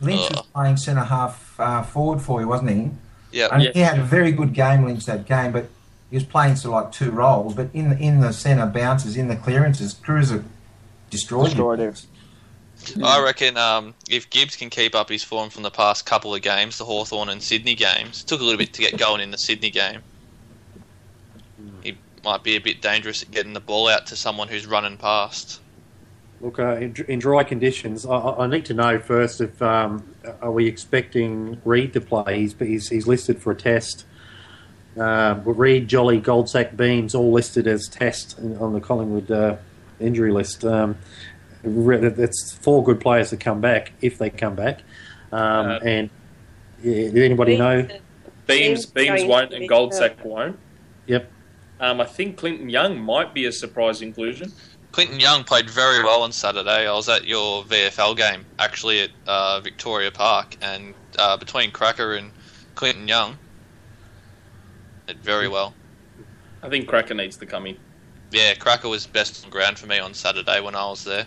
Lynch Uh. was playing centre half uh, forward for you, wasn't he? Yeah, And Yeah. he had a very good game, Lynch, that game, but he was playing sort of like two roles. But in the, in the centre bounces, in the clearances, Cruiser destroyed, Destroyed him. I reckon um, if Gibbs can keep up his form from the past couple of games, the Hawthorn and Sydney games, took a little bit to get going in the Sydney game. He might be a bit dangerous at getting the ball out to someone who's running past. Look, uh, in, in dry conditions, I, I need to know first if um, are we expecting Reid to play? He's, he's, he's listed for a test. Um, but Reid, Jolly, Goldsack, Beams, all listed as test on the Collingwood uh, injury list. Um, re- that's four good players to come back if they come back. Um, Uh, and yeah, did anybody know? Beams, Beams Beams won't, and Goldsack won't. Yep. Um, I think Clinton Young might be a surprise inclusion. Clinton Young played very well on Saturday. I was at your VFL game actually at uh, Victoria Park, and uh, between Cracker and Clinton Young, did very well. I think Cracker needs to come in. Yeah, Cracker was best on ground for me on Saturday when I was there.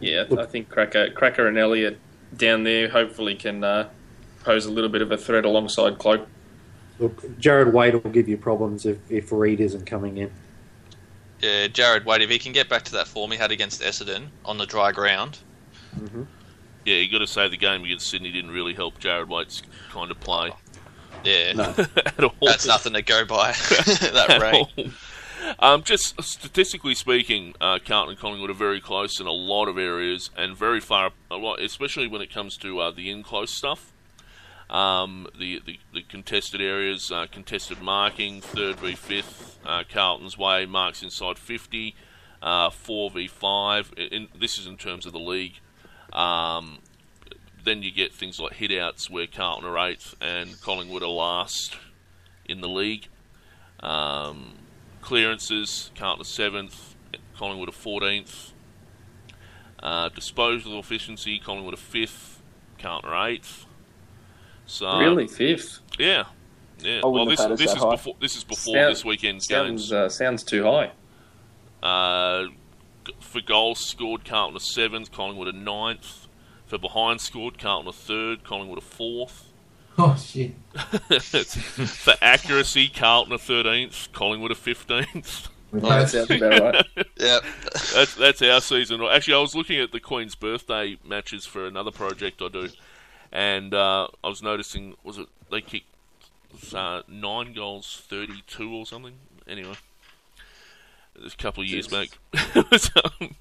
Yeah, I think Cracker, Cracker and Elliott down there hopefully can uh, pose a little bit of a threat alongside Cloke. Look, Jarrad Waite will give you problems if, if Reid isn't coming in. Yeah, Jarrad Waite, if he can get back to that form he had against Essendon on the dry ground, Yeah, you got to say the game against Sydney didn't really help Jarrad Waite's kind of play yeah, <laughs> at all. that's nothing to go by. <laughs> that at rain. Um, just statistically speaking, uh, Carlton and Collingwood are very close in a lot of areas and very far, lot, especially when it comes to uh, the in close stuff. Um, the, the the contested areas, uh, contested marking, third v fifth, uh, Carlton's way marks inside fifty, uh, four v five. This is in terms of the league. Um, then you get things like hitouts where Carlton are eighth and Collingwood are last in the league. Um, clearances, Carlton are seventh, Collingwood are fourteenth. Uh, disposal efficiency, Collingwood are fifth, Carlton are eighth. So really, fifth yeah, yeah. Well, this have had us this is high. before this is before Sound- this weekend's sounds games. uh, sounds too high. Uh, for goals scored, Carlton a seventh, Collingwood a ninth. For behind scored, Carlton a third, Collingwood a fourth. Oh shit! <laughs> for accuracy, Carlton a thirteenth, Collingwood a fifteenth. that sounds about right. <laughs> Yep. That's that's our season. Actually, I was looking at the Queen's birthday matches for another project I do, and uh, I was noticing was it they kicked uh, nine goals, thirty-two or something. Anyway, it was a couple of years back. <laughs> It was, um,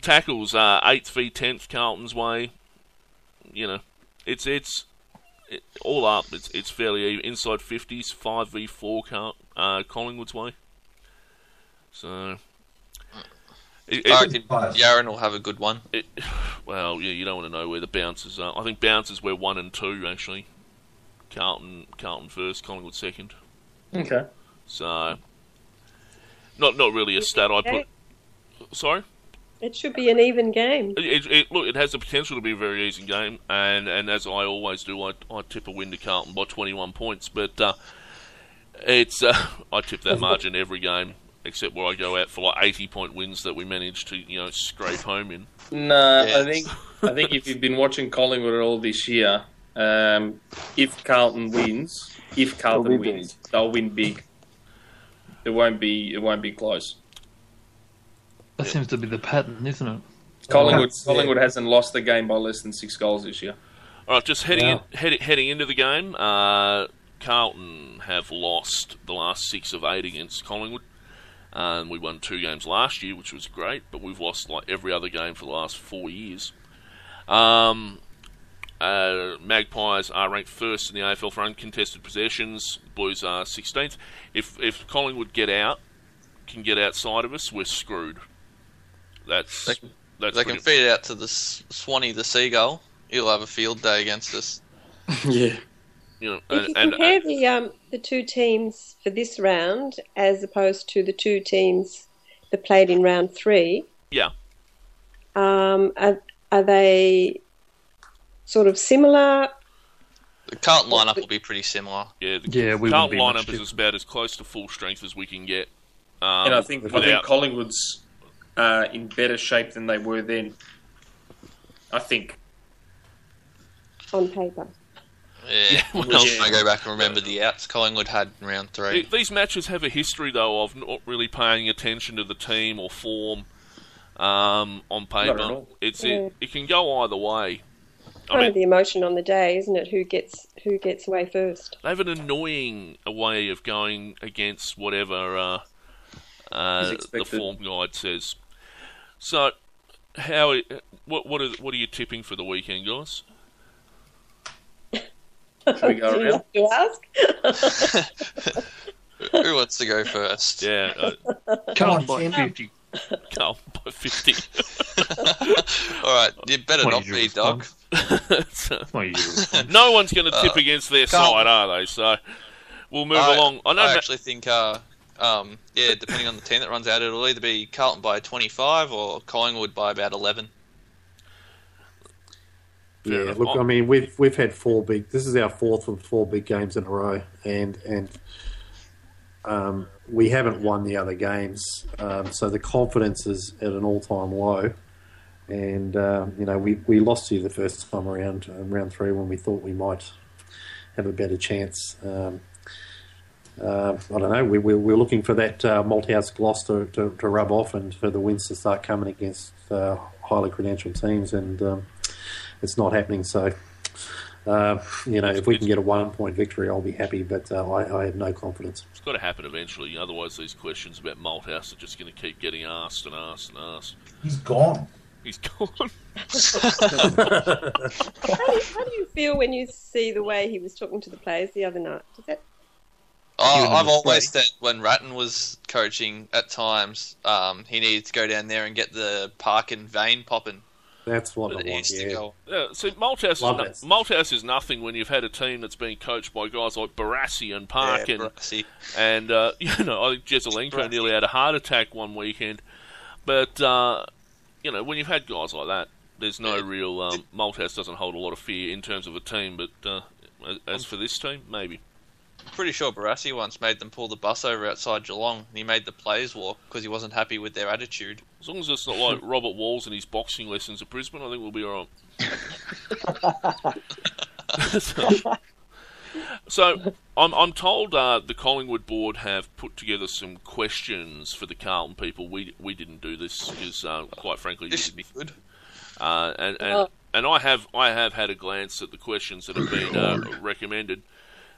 tackles uh, eighth v tenth Carlton's way. You know, it's it's it, all up. It's it's fairly even. Inside fifties, five v four Car- uh, Collingwood's way. So. It, I reckon Yarran will have a good one. it, well, yeah, you don't want to know where the bounces are. I think bounces were one and two actually. Carlton, Carlton first, Collingwood second. Okay. So, not not really a stat I put. Sorry. It should be an even game. It, it, it, look, it has the potential to be a very easy game, and, and as I always do, I, I tip a win to Carlton by 21 points. But uh, it's uh, <laughs> I tip that margin every game, except where I go out for like 80 point wins that we manage to you know scrape home in. No, Yeah. I think I think if you've been watching Collingwood all this year, um, if Carlton wins, if Carlton be wins, they'll win big. It won't be it won't be close. That seems to be the pattern, isn't it? Collingwood Yeah. Collingwood hasn't lost the game by less than six goals this year. All right, just heading Wow. in, head, heading into the game. Uh, Carlton have lost the last six of eight against Collingwood. Um, we won two games last year, which was great, but we've lost like every other game for the last four years. Um, uh, Magpies are ranked first in the AFL for uncontested possessions. Blues are 16th. If if Collingwood get out, can get outside of us, we're screwed. That's They can- that's They can pretty- feed it out to the Swanee, the seagull. He'll have a field day against us. <laughs> yeah. you know, If and, you and, compare the um, the two teams for this round as opposed to the two teams that played in round three, yeah. um, are, are they sort of similar? The Carlton lineup will be pretty similar. Yeah, the Yeah, we Carlton wouldn't lineup is about as close to full strength as we can get. Um, and I think I think without- Collingwood's uh, in better shape than they were then. I think. on paper. Yeah, well, well, yeah. I go back and remember the outs Collingwood had in round three. these matches have a history, though, of not really paying attention to the team or form um, on paper. at all. It's Yeah. it, it can go either way. I Kind mean, of the emotion on the day, isn't it? Who gets who gets away first? they have an annoying way of going against whatever uh, uh, the form guide says. So, how what what are what are you tipping for the weekend, guys? Should we go <laughs> Do you around? want to ask? <laughs> Who wants to go first? Yeah, uh, Carlton on, by 50. Carlton by fifty. All right, you better What not be, dog. response? That's my usual <laughs> response. no one's going to tip Uh, against their Carlton. side, are they? So we'll move I, along. I know. I Ma- actually think, uh, um, yeah, depending on the team that runs out, it'll either be Carlton by 25 or Collingwood by about 11. Fair yeah, enough. look, I mean, we've we've had four big. This is our fourth of four big games in a row, and and um, we haven't won the other games, um, so the confidence is at an all-time low. And um, you know, we, we lost to you the first time around, um, round three, when we thought we might have a better chance. Um, uh, I don't know. We, we, we're looking for that uh, Malthouse gloss to, to, to rub off and for the wins to start coming against uh, highly credentialed teams, and um, it's not happening. So, uh, you know, if we can get a one point victory, I'll be happy, but uh, I, I have no confidence. It's got to happen eventually. Otherwise, these questions about Malthouse are just going to keep getting asked and asked and asked. He's gone. He's gone. <laughs> How do, how do you feel when you see the way he was talking to the players the other night? Does that Oh, I've always break. said when Ratten was coaching at times, um, he needed to go down there and get the Parkin vein popping. That's what But I it want. to Yeah. go. Yeah, see, Malthouse is, no- Malthouse is nothing when you've had a team that's been coached by guys like Barassi and Parkin. Yeah, Brassy. And, uh, <laughs> you know, I think Jesaulenko nearly had a heart attack one weekend. But, uh, you know, when you've had guys like that, there's no Yeah. real. Um, Malthouse doesn't hold a lot of fear in terms of a team, but uh, as- as for this team, maybe. Pretty sure Barassi once made them pull the bus over outside Geelong, and he made the players walk because he wasn't happy with their attitude. As long as it's not like <laughs> Robert Walls and his boxing lessons at Brisbane, I think we'll be all right. so, <laughs> so I'm, I'm told uh, the Collingwood board have put together some questions for the Carlton people. We we didn't do this because, uh, quite frankly, This should be good. uh, and and, Oh. and I have I have had a glance at the questions that have been uh, recommended.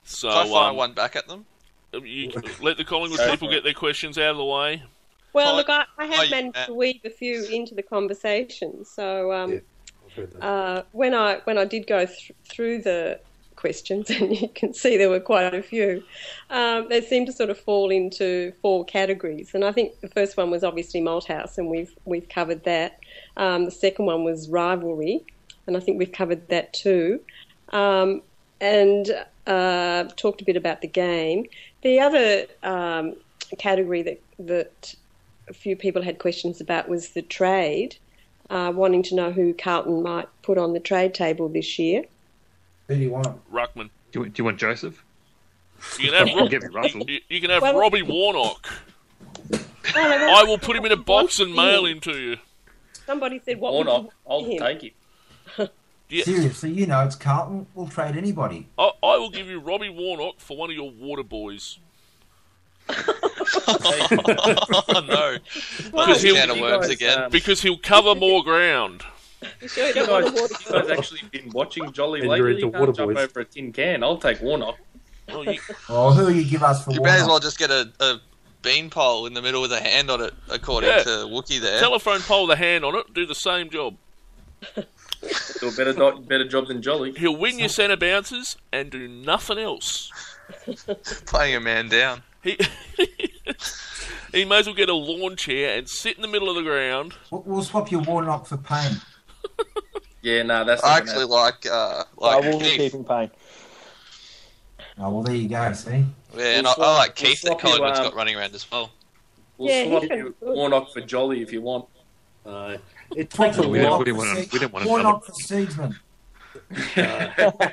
So Can I fire um, one back at them? you, let the Collingwood people get their questions out of the way. Well, Hi- look, I, I have hi, managed uh, to weave a few into the conversation. So um, Yeah, I've heard that. uh, when I when I did go th- through the questions, <laughs> and you can see there were quite a few, um, they seemed to sort of fall into four categories. And I think the first one was obviously Malthouse, and we've we've covered that. Um, the second one was rivalry, and I think we've covered that too. Um, and uh, talked a bit about the game. The other um, category that that a few people had questions about was the trade, uh, wanting to know who Carlton might put on the trade table this year. Who do you want? Ruckman. Do you, do you want Joseph? You can have I'll give you Russell. you, you can have Well- Robbie Warnock. I will put him in a box and mail him to you. Somebody said, "What Or would not. you I'll want him? take it. Yeah. Seriously, you know it's Carlton. We'll trade anybody. I, I will give you Robbie Warnock for one of your water boys. <laughs> oh no! Because he'll, of worms guys, again. um, because he'll cover more ground. You sure you You guys, you guys actually been watching Jolly And lately? You can't jump boys. over a tin can. I'll take Warnock. Well, you, Oh, who you give us for You Warnock? may as well just get a, a bean pole in the middle with a hand on it, according Yeah. to Wookie there. telephone pole with a hand on it, do the same job. <laughs> Do a better, do- better job than Jolly. He'll win your centre bounces and do nothing else. <laughs> Playing a man down. He <laughs> he may as well get a lawn chair and sit in the middle of the ground. We'll, we'll swap your Warnock for Payne. <laughs> Yeah, no, that's I not gonna actually like uh, I like will be Keeffe. keeping pain. Oh well, there you go. See, Yeah, and We'll I, I like Keeffe we'll that swap you, Collingwood's um, got running around as well. We'll Yeah, swap he's you good. Warnock for Jolly if you want. Uh, it takes a We don't- we didn't want to. we didn't want him Warnock for Seedsman. <laughs>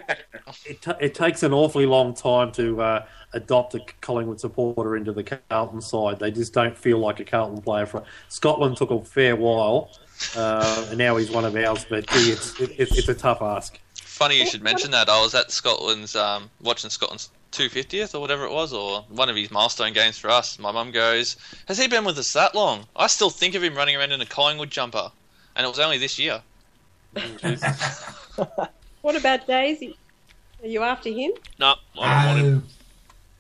It, ta it takes an awfully long time to uh, adopt a Collingwood supporter into the Carlton side. They just don't feel like a Carlton player. For Scotland took a fair while, uh, and now he's one of ours. But gee, it's it, it's a tough ask. Funny you should mention that. I was at Scotland's um, watching Scotland's 250th or whatever it was, or one of his milestone games for us. My mum goes, "Has he been with us that long?" I still think of him running around in a Collingwood jumper, and it was only this year. <laughs> What about Daisy? Are you after him? No, I don't want him.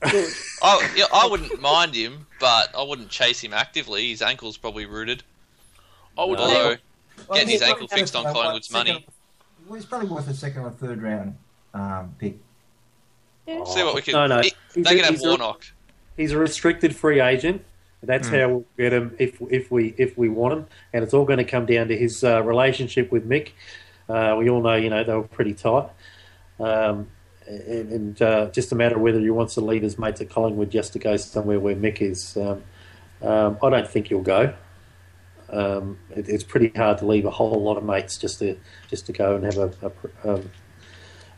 Oh, Good. I, yeah, I wouldn't mind him, but I wouldn't chase him actively. His ankle's probably rooted. I would. Although well, getting his ankle probably fixed on worth, Collingwood's second- money. Well, he's probably worth a second or third round um, pick. Yeah. See what we can. No, no. he- He's they a- can have he's a- Warnock. He's a restricted free agent. That's how we'll get him if if we if we want him, and it's all going to come down to his uh, relationship with Mick. Uh, we all know, you know, they were pretty tight, um, and, and uh, just a matter of whether he wants to leave his mates at Collingwood just to go somewhere where Mick is. Um, um, I don't think he'll go. Um, it, it's pretty hard to leave a whole lot of mates just to just to go and have a a,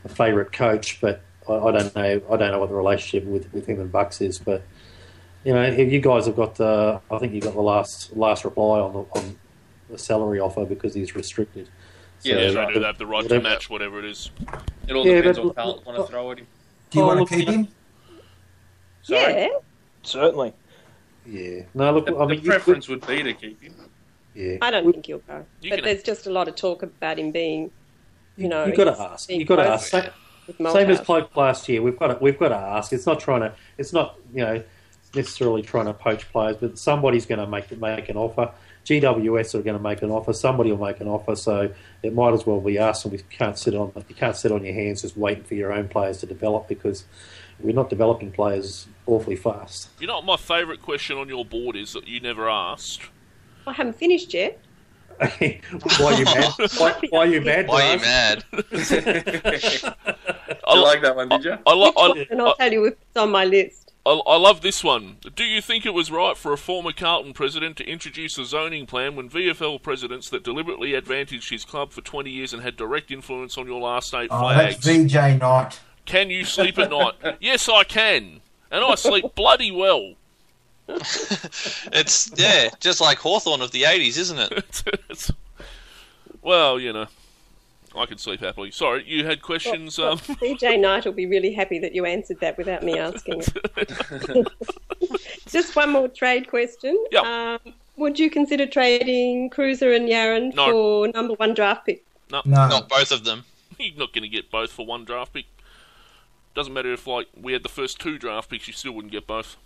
a favourite coach, but I, I don't know. I don't know what the relationship with, with him and Bucks is, but you know, if you guys have got, uh, I think you got the last last reply on the on the salary offer because he's restricted. Yeah, Yeah, that's they right. do have the right to match whatever it is. It all Yeah, depends but- what Carlton want to throw at him. Do you Oh, want to keep him? Sorry. Yeah. Certainly. Yeah. No, look, The, I the mean, you- preference would be to keep him. yeah. I don't think he'll go. You but can- there's just a lot of talk about him being, you know, you've got to ask. being You got to ask. Same, same as Malthouse. Cloke last year. We've got to, we've got to ask. It's not trying to. It's not you know necessarily trying to poach players, but somebody's going to make make an offer. GWS are going to make an offer. Somebody will make an offer. So it might as well be us, and we can't sit on you can't sit on your hands just waiting for your own players to develop because we're not developing players awfully fast. You know what my favourite question on your board is that you never asked? I haven't finished yet. <laughs> why are you mad? <laughs> Why, why are you mad? Why are you mad? <laughs> You like that one, did you? I, lo- Which one? I, and I'll tell you if it's on my list. I, I love this one. Do you think it was right for a former Carlton president to introduce a zoning plan when VFL presidents that deliberately advantaged his club for 20 years and had direct influence on your last eight Oh, that's CJ Knight. Can you sleep at night? <laughs> yes, I can, and I sleep bloody well. <laughs> It's yeah, just like Hawthorn of the '80s, isn't it? <laughs> well, you know, I can sleep happily. Sorry, you had questions. Well, Um, CJ Knight will be really happy that you answered that without me asking it. <laughs> Just one more trade question. Um, would you consider trading Cruiser and Yarran No. for number one draft pick? no, Not both of them. you're not going to get both for one draft pick. Doesn't matter if like we had the first two draft picks, you still wouldn't get both.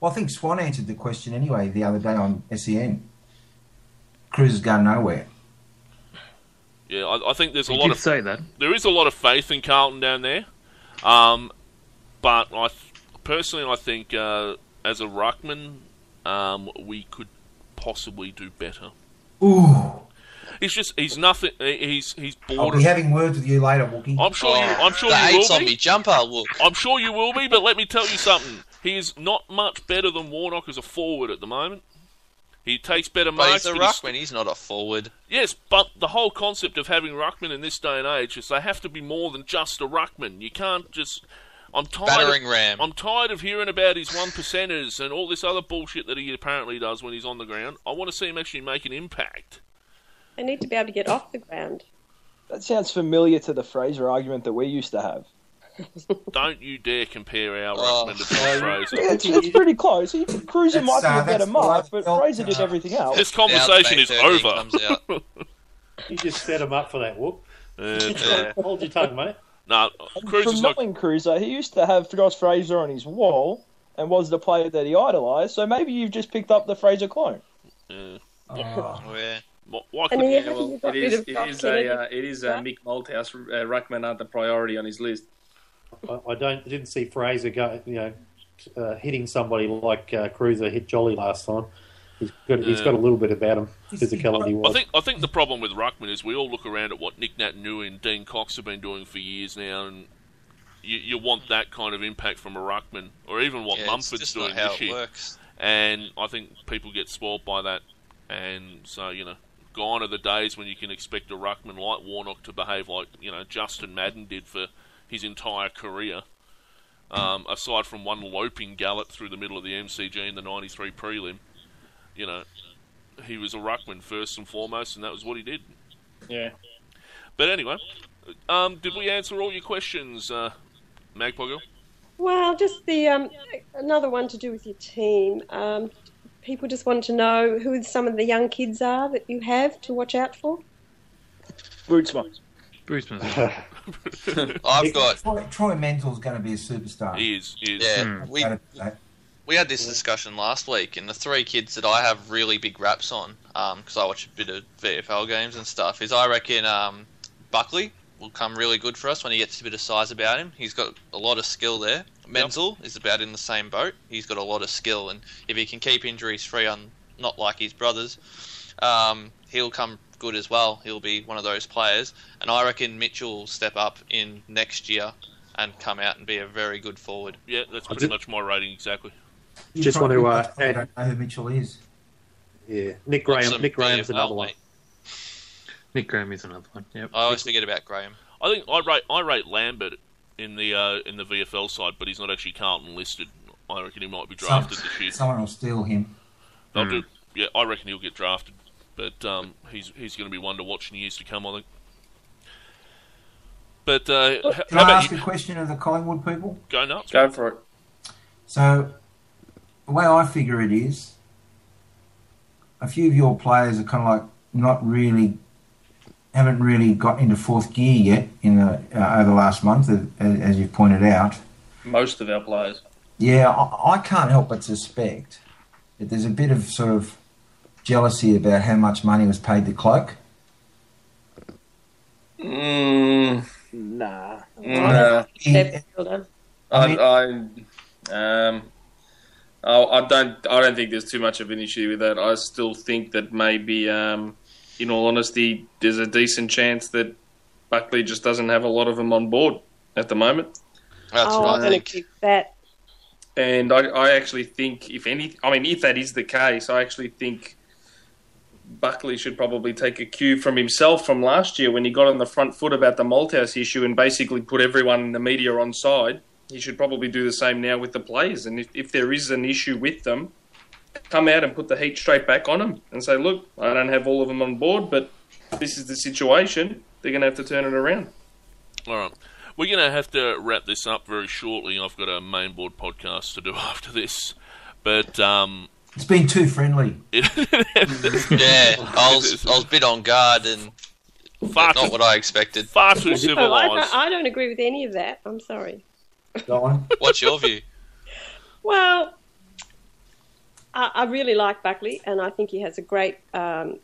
Well, I think Swan answered the question anyway the other day on SEN. Cruiser's going nowhere. Yeah, I, I think there's a He lot did of say that. there is a lot of faith in Carlton down there, um, but I personally I think uh, as a ruckman um, we could possibly do better. Ooh. He's just he's nothing. He's he's I'll border. be having words with you later, Wookie. I'm sure you. I'm sure the you hate's will on be. me jumper. Look, I'm sure you will be, but let me tell you something. He is not much better than Warnock as a forward at the moment. He takes better but marks. he's a but he's- ruckman. He's not a forward. Yes, but the whole concept of having ruckman in this day and age is they have to be more than just a ruckman. You can't just. I'm tired. Battering of, ram. I'm tired of hearing about his one percenters and all this other bullshit that he apparently does when he's on the ground. I want to see him actually make an impact. They need to be able to get off the ground. That sounds familiar to the Fraser argument that we used to have. <laughs> Don't you dare compare our Oh. ruckman to Bill Fraser. It's, it's pretty close. He- Cruiser That's, might be uh, a better that's mark, but last Fraser did uh, everything else. This conversation is it's Bay 13 over. You <laughs> just set him up for that, Whoop. Uh, Yeah. <laughs> Hold your tongue, mate. no, Cruiser's From not. knowing Cruiser, he used to have Josh Fraser on his wall and was the player that he idolised. So maybe you've just picked up the Fraser clone. Uh, Oh. Yeah. why- why And couldn't then you? you Yeah, well, You've got it rid is. of It Josh is Kennedy. a. Uh, it is uh, Mick Malthouse. Uh, Ruckman aren't the priority on his list. I, I don't didn't see Fraser go, you know, uh, hitting somebody like uh, Cruiser hit Jolly last time. He's got he's Yeah. got a little bit about him, physicality I think I think the problem with Ruckman is we all look around at what Nic Naitanui and Dean Cox have been doing for years now, and you, you want that kind of impact from a Ruckman, or even what yeah it's Mumford's just doing not how this it year. works. And I think people get spoiled by that, and so you know, gone are the days when you can expect a Ruckman like Warnock to behave like you know Justin Madden did for his entire career. Um, aside from one loping gallop through the middle of the MCG in the '93 prelim, you know, he was a ruckman first and foremost, and that was what he did. Yeah. But anyway, um, did we answer all your questions, uh, Magpie Girl? Well, just the um, another one to do with your team. Um, people just want to know who some of the young kids are that you have to watch out for. Bootsman. Bruceman. <laughs> <laughs> I've got. Troy, Troy Menzel's going to be a superstar. He is. He is. Yeah, we we had this discussion last week, and the three kids that I have really big raps on, because I watch a bit of VFL games and stuff, is I reckon um, Buckley will come really good for us when he gets a bit of size about him. He's got a lot of skill there. Menzel is about in the same boat. He's got a lot of skill, and if he can keep injuries free, on not like his brothers, um, he'll come good as well. He'll be one of those players, and I reckon Mitchell will step up in next year and come out and be a very good forward. Yeah, that's pretty did- much my rating exactly. You Just want to, probably- uh, I add- don't know who Mitchell is. yeah, Nick Graham. Some Nick Graham's VFL, another one. mate. Nick Graham is another one. Yep. I always forget about Graham. I think I rate I rate Lambert in the uh, in the VFL side, but he's not actually Carlton listed. I reckon he might be Some- drafted this year. Someone will steal him. They'll Hmm. do. Yeah, I reckon he'll get drafted, but um, he's he's going to be one to watch in years to come. I think. But uh, Can how I about ask you? a question of the Collingwood people? Go nuts. Go for it. So, the way I figure it is, a few of your players are kind of like not really, haven't really got into fourth gear yet in the uh, over the last month, as, as you've pointed out. Most of our players. Yeah, I, I can't help but suspect that there's a bit of sort of jealousy about how much money was paid to Cloke. Mm, Nah. nah. He- Left. I, I, um, I, I don't. I don't think there's too much of an issue with that. I still think that maybe, um, in all honesty, there's a decent chance that Buckley just doesn't have a lot of them on board at the moment. That's oh, what I'm going think. to keep that. And I, I actually think, if any, I mean, if that is the case, I actually think Buckley should probably take a cue from himself from last year when he got on the front foot about the Malthouse issue and basically put everyone in the media on side. He should probably do the same now with the players. And if, if there is an issue with them, come out and put the heat straight back on them and say, look, I don't have all of them on board, but this is the situation. They're going to have to turn it around. All right. We're going to have to wrap this up very shortly. I've got a main board podcast to do <laughs> after this. But um, It's been too friendly. <laughs> yeah, I was I was a bit on guard and Far not too- what I expected. far <laughs> too Oh, I, civilised. don't, I don't agree with any of that. I'm sorry. Go on. <laughs> What's your view? Well, I, I really like Buckley, and I think he has a great um,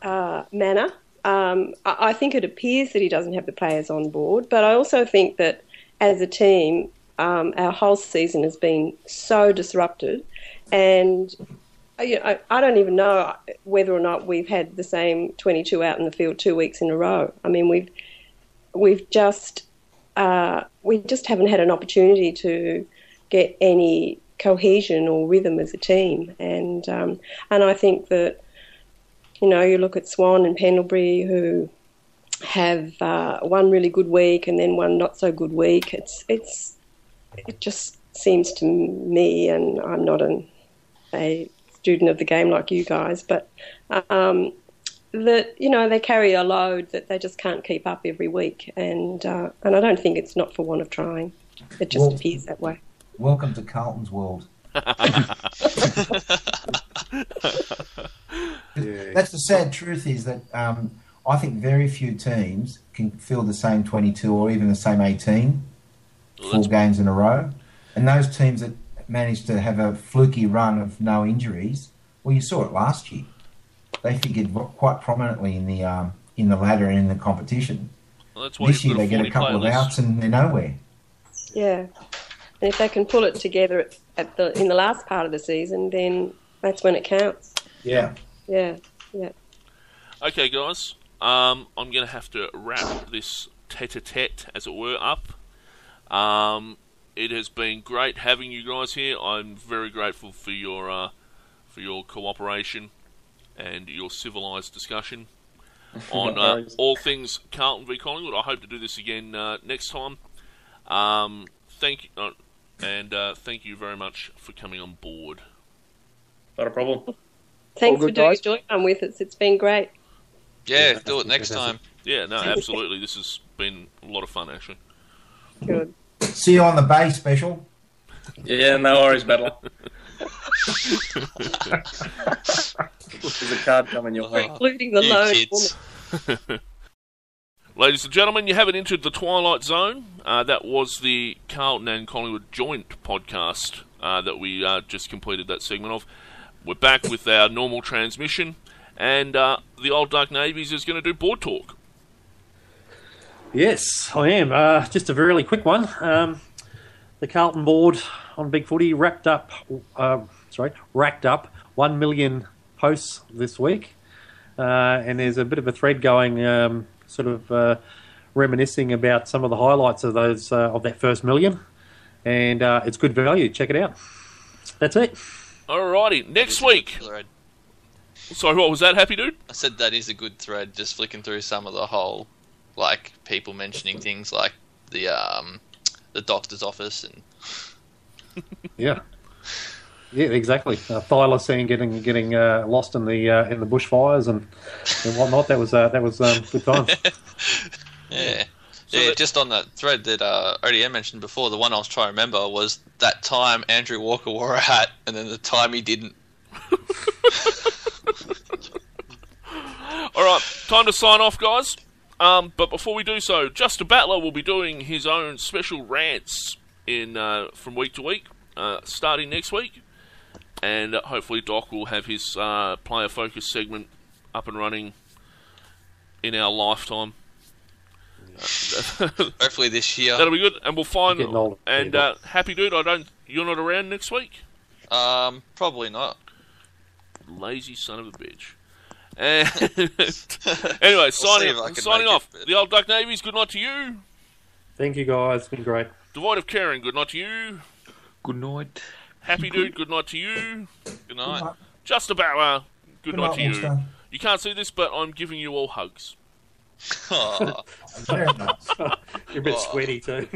uh, manner. Um, I, I think it appears that he doesn't have the players on board, but I also think that as a team, um, our whole season has been so disrupted, and uh, you know, I, I don't even know whether or not we've had the same 22 out in the field two weeks in a row. I mean, we've we've just uh, we just haven't had an opportunity to get any cohesion or rhythm as a team. And um, and I think that you know you look at Swan and Pendlebury who have uh, one really good week and then one not so good week. It's it's it just seems to me, and I'm not an, a student of the game like you guys, but um, that you know they carry a load that they just can't keep up every week, and uh, and I don't think it's not for want of trying. It just Well- appears that way. Welcome to Carlton's world. <laughs> <laughs> That's the sad truth is that um, I think very few teams can field the same 22 or even the same 18 four games in a row. And those teams that managed to have a fluky run of no injuries, well, you saw it last year. They figured quite prominently in the um, in the ladder and in the competition. Well, that's why This year they get a 40 couple of outs and they're nowhere. Yeah, and if they can pull it together at, at the in the last part of the season, then that's when it counts. Yeah. Yeah, yeah. Okay, guys. Um, I'm going to have to wrap this tete-a-tete, as it were, up. Um, it has been great having you guys here. I'm very grateful for your uh, for your cooperation and your civilised discussion <laughs> on uh, all things Carlton v Collingwood. I hope to do this again uh, next time. Um, thank you, uh, and uh, thank you very much for coming on board. Not a problem. Thanks All for doing guys. join one with us. It's been great. Yeah, do it next time. Yeah, no, <laughs> absolutely. This has been a lot of fun, actually. Good. See you on the bay special. Yeah, no worries, Battler. <laughs> There's a card coming your way. Including the You lone kids. <laughs> Ladies and gentlemen, you haven't entered the Twilight Zone. Uh, that was the Carlton and Collingwood joint podcast uh, that we uh, just completed that segment of. We're back with our normal transmission, and uh, the old Dark Navies is going to do board talk. Yes, I am. Uh, just a really quick one. Um, the Carlton board on Big Footy wrapped up, uh, sorry, racked up one million posts this week, uh, and there's a bit of a thread going, um, sort of uh, reminiscing about some of the highlights of those uh, of that first million, and uh, it's good value. Check it out. That's it. Alrighty, next week. Sorry, what was that, Happy Dude? I said that is a good thread. Just flicking through some of the whole, like people mentioning things like the um, the doctor's office and <laughs> Yeah. Yeah, exactly. Uh, thylacine getting getting uh, lost in the uh, in the bushfires and, and whatnot. That was uh, that was um, good times. <laughs> yeah. yeah, just on that thread that uh, ODM mentioned before, the one I was trying to remember was that time Andrew Walker wore a hat, and then the time he didn't. <laughs> All right, time to sign off, guys. Um, but before we do so, Just a Battler will be doing his own special rants in uh, from week to week, uh, starting next week, and uh, hopefully Doc will have his uh, player focus segment up and running in our lifetime. <laughs> Hopefully this year. That'll be good, and we'll find. Getting And uh, happy dude, I don't. You're not around next week. Um, probably not. Lazy son of a bitch. And <laughs> anyway, see signing if I can signing make it, off. but- The old Dark Navies. Good night to you. Thank you guys. It's been great. Devoid of caring. Good night to you. Good night. Happy dude. Good night to you. Good night. Just about. Uh, Good, Good night, night, to you. Monster. You can't see this, but I'm giving you all hugs. <laughs> Oh. <laughs> You're a bit sweaty too.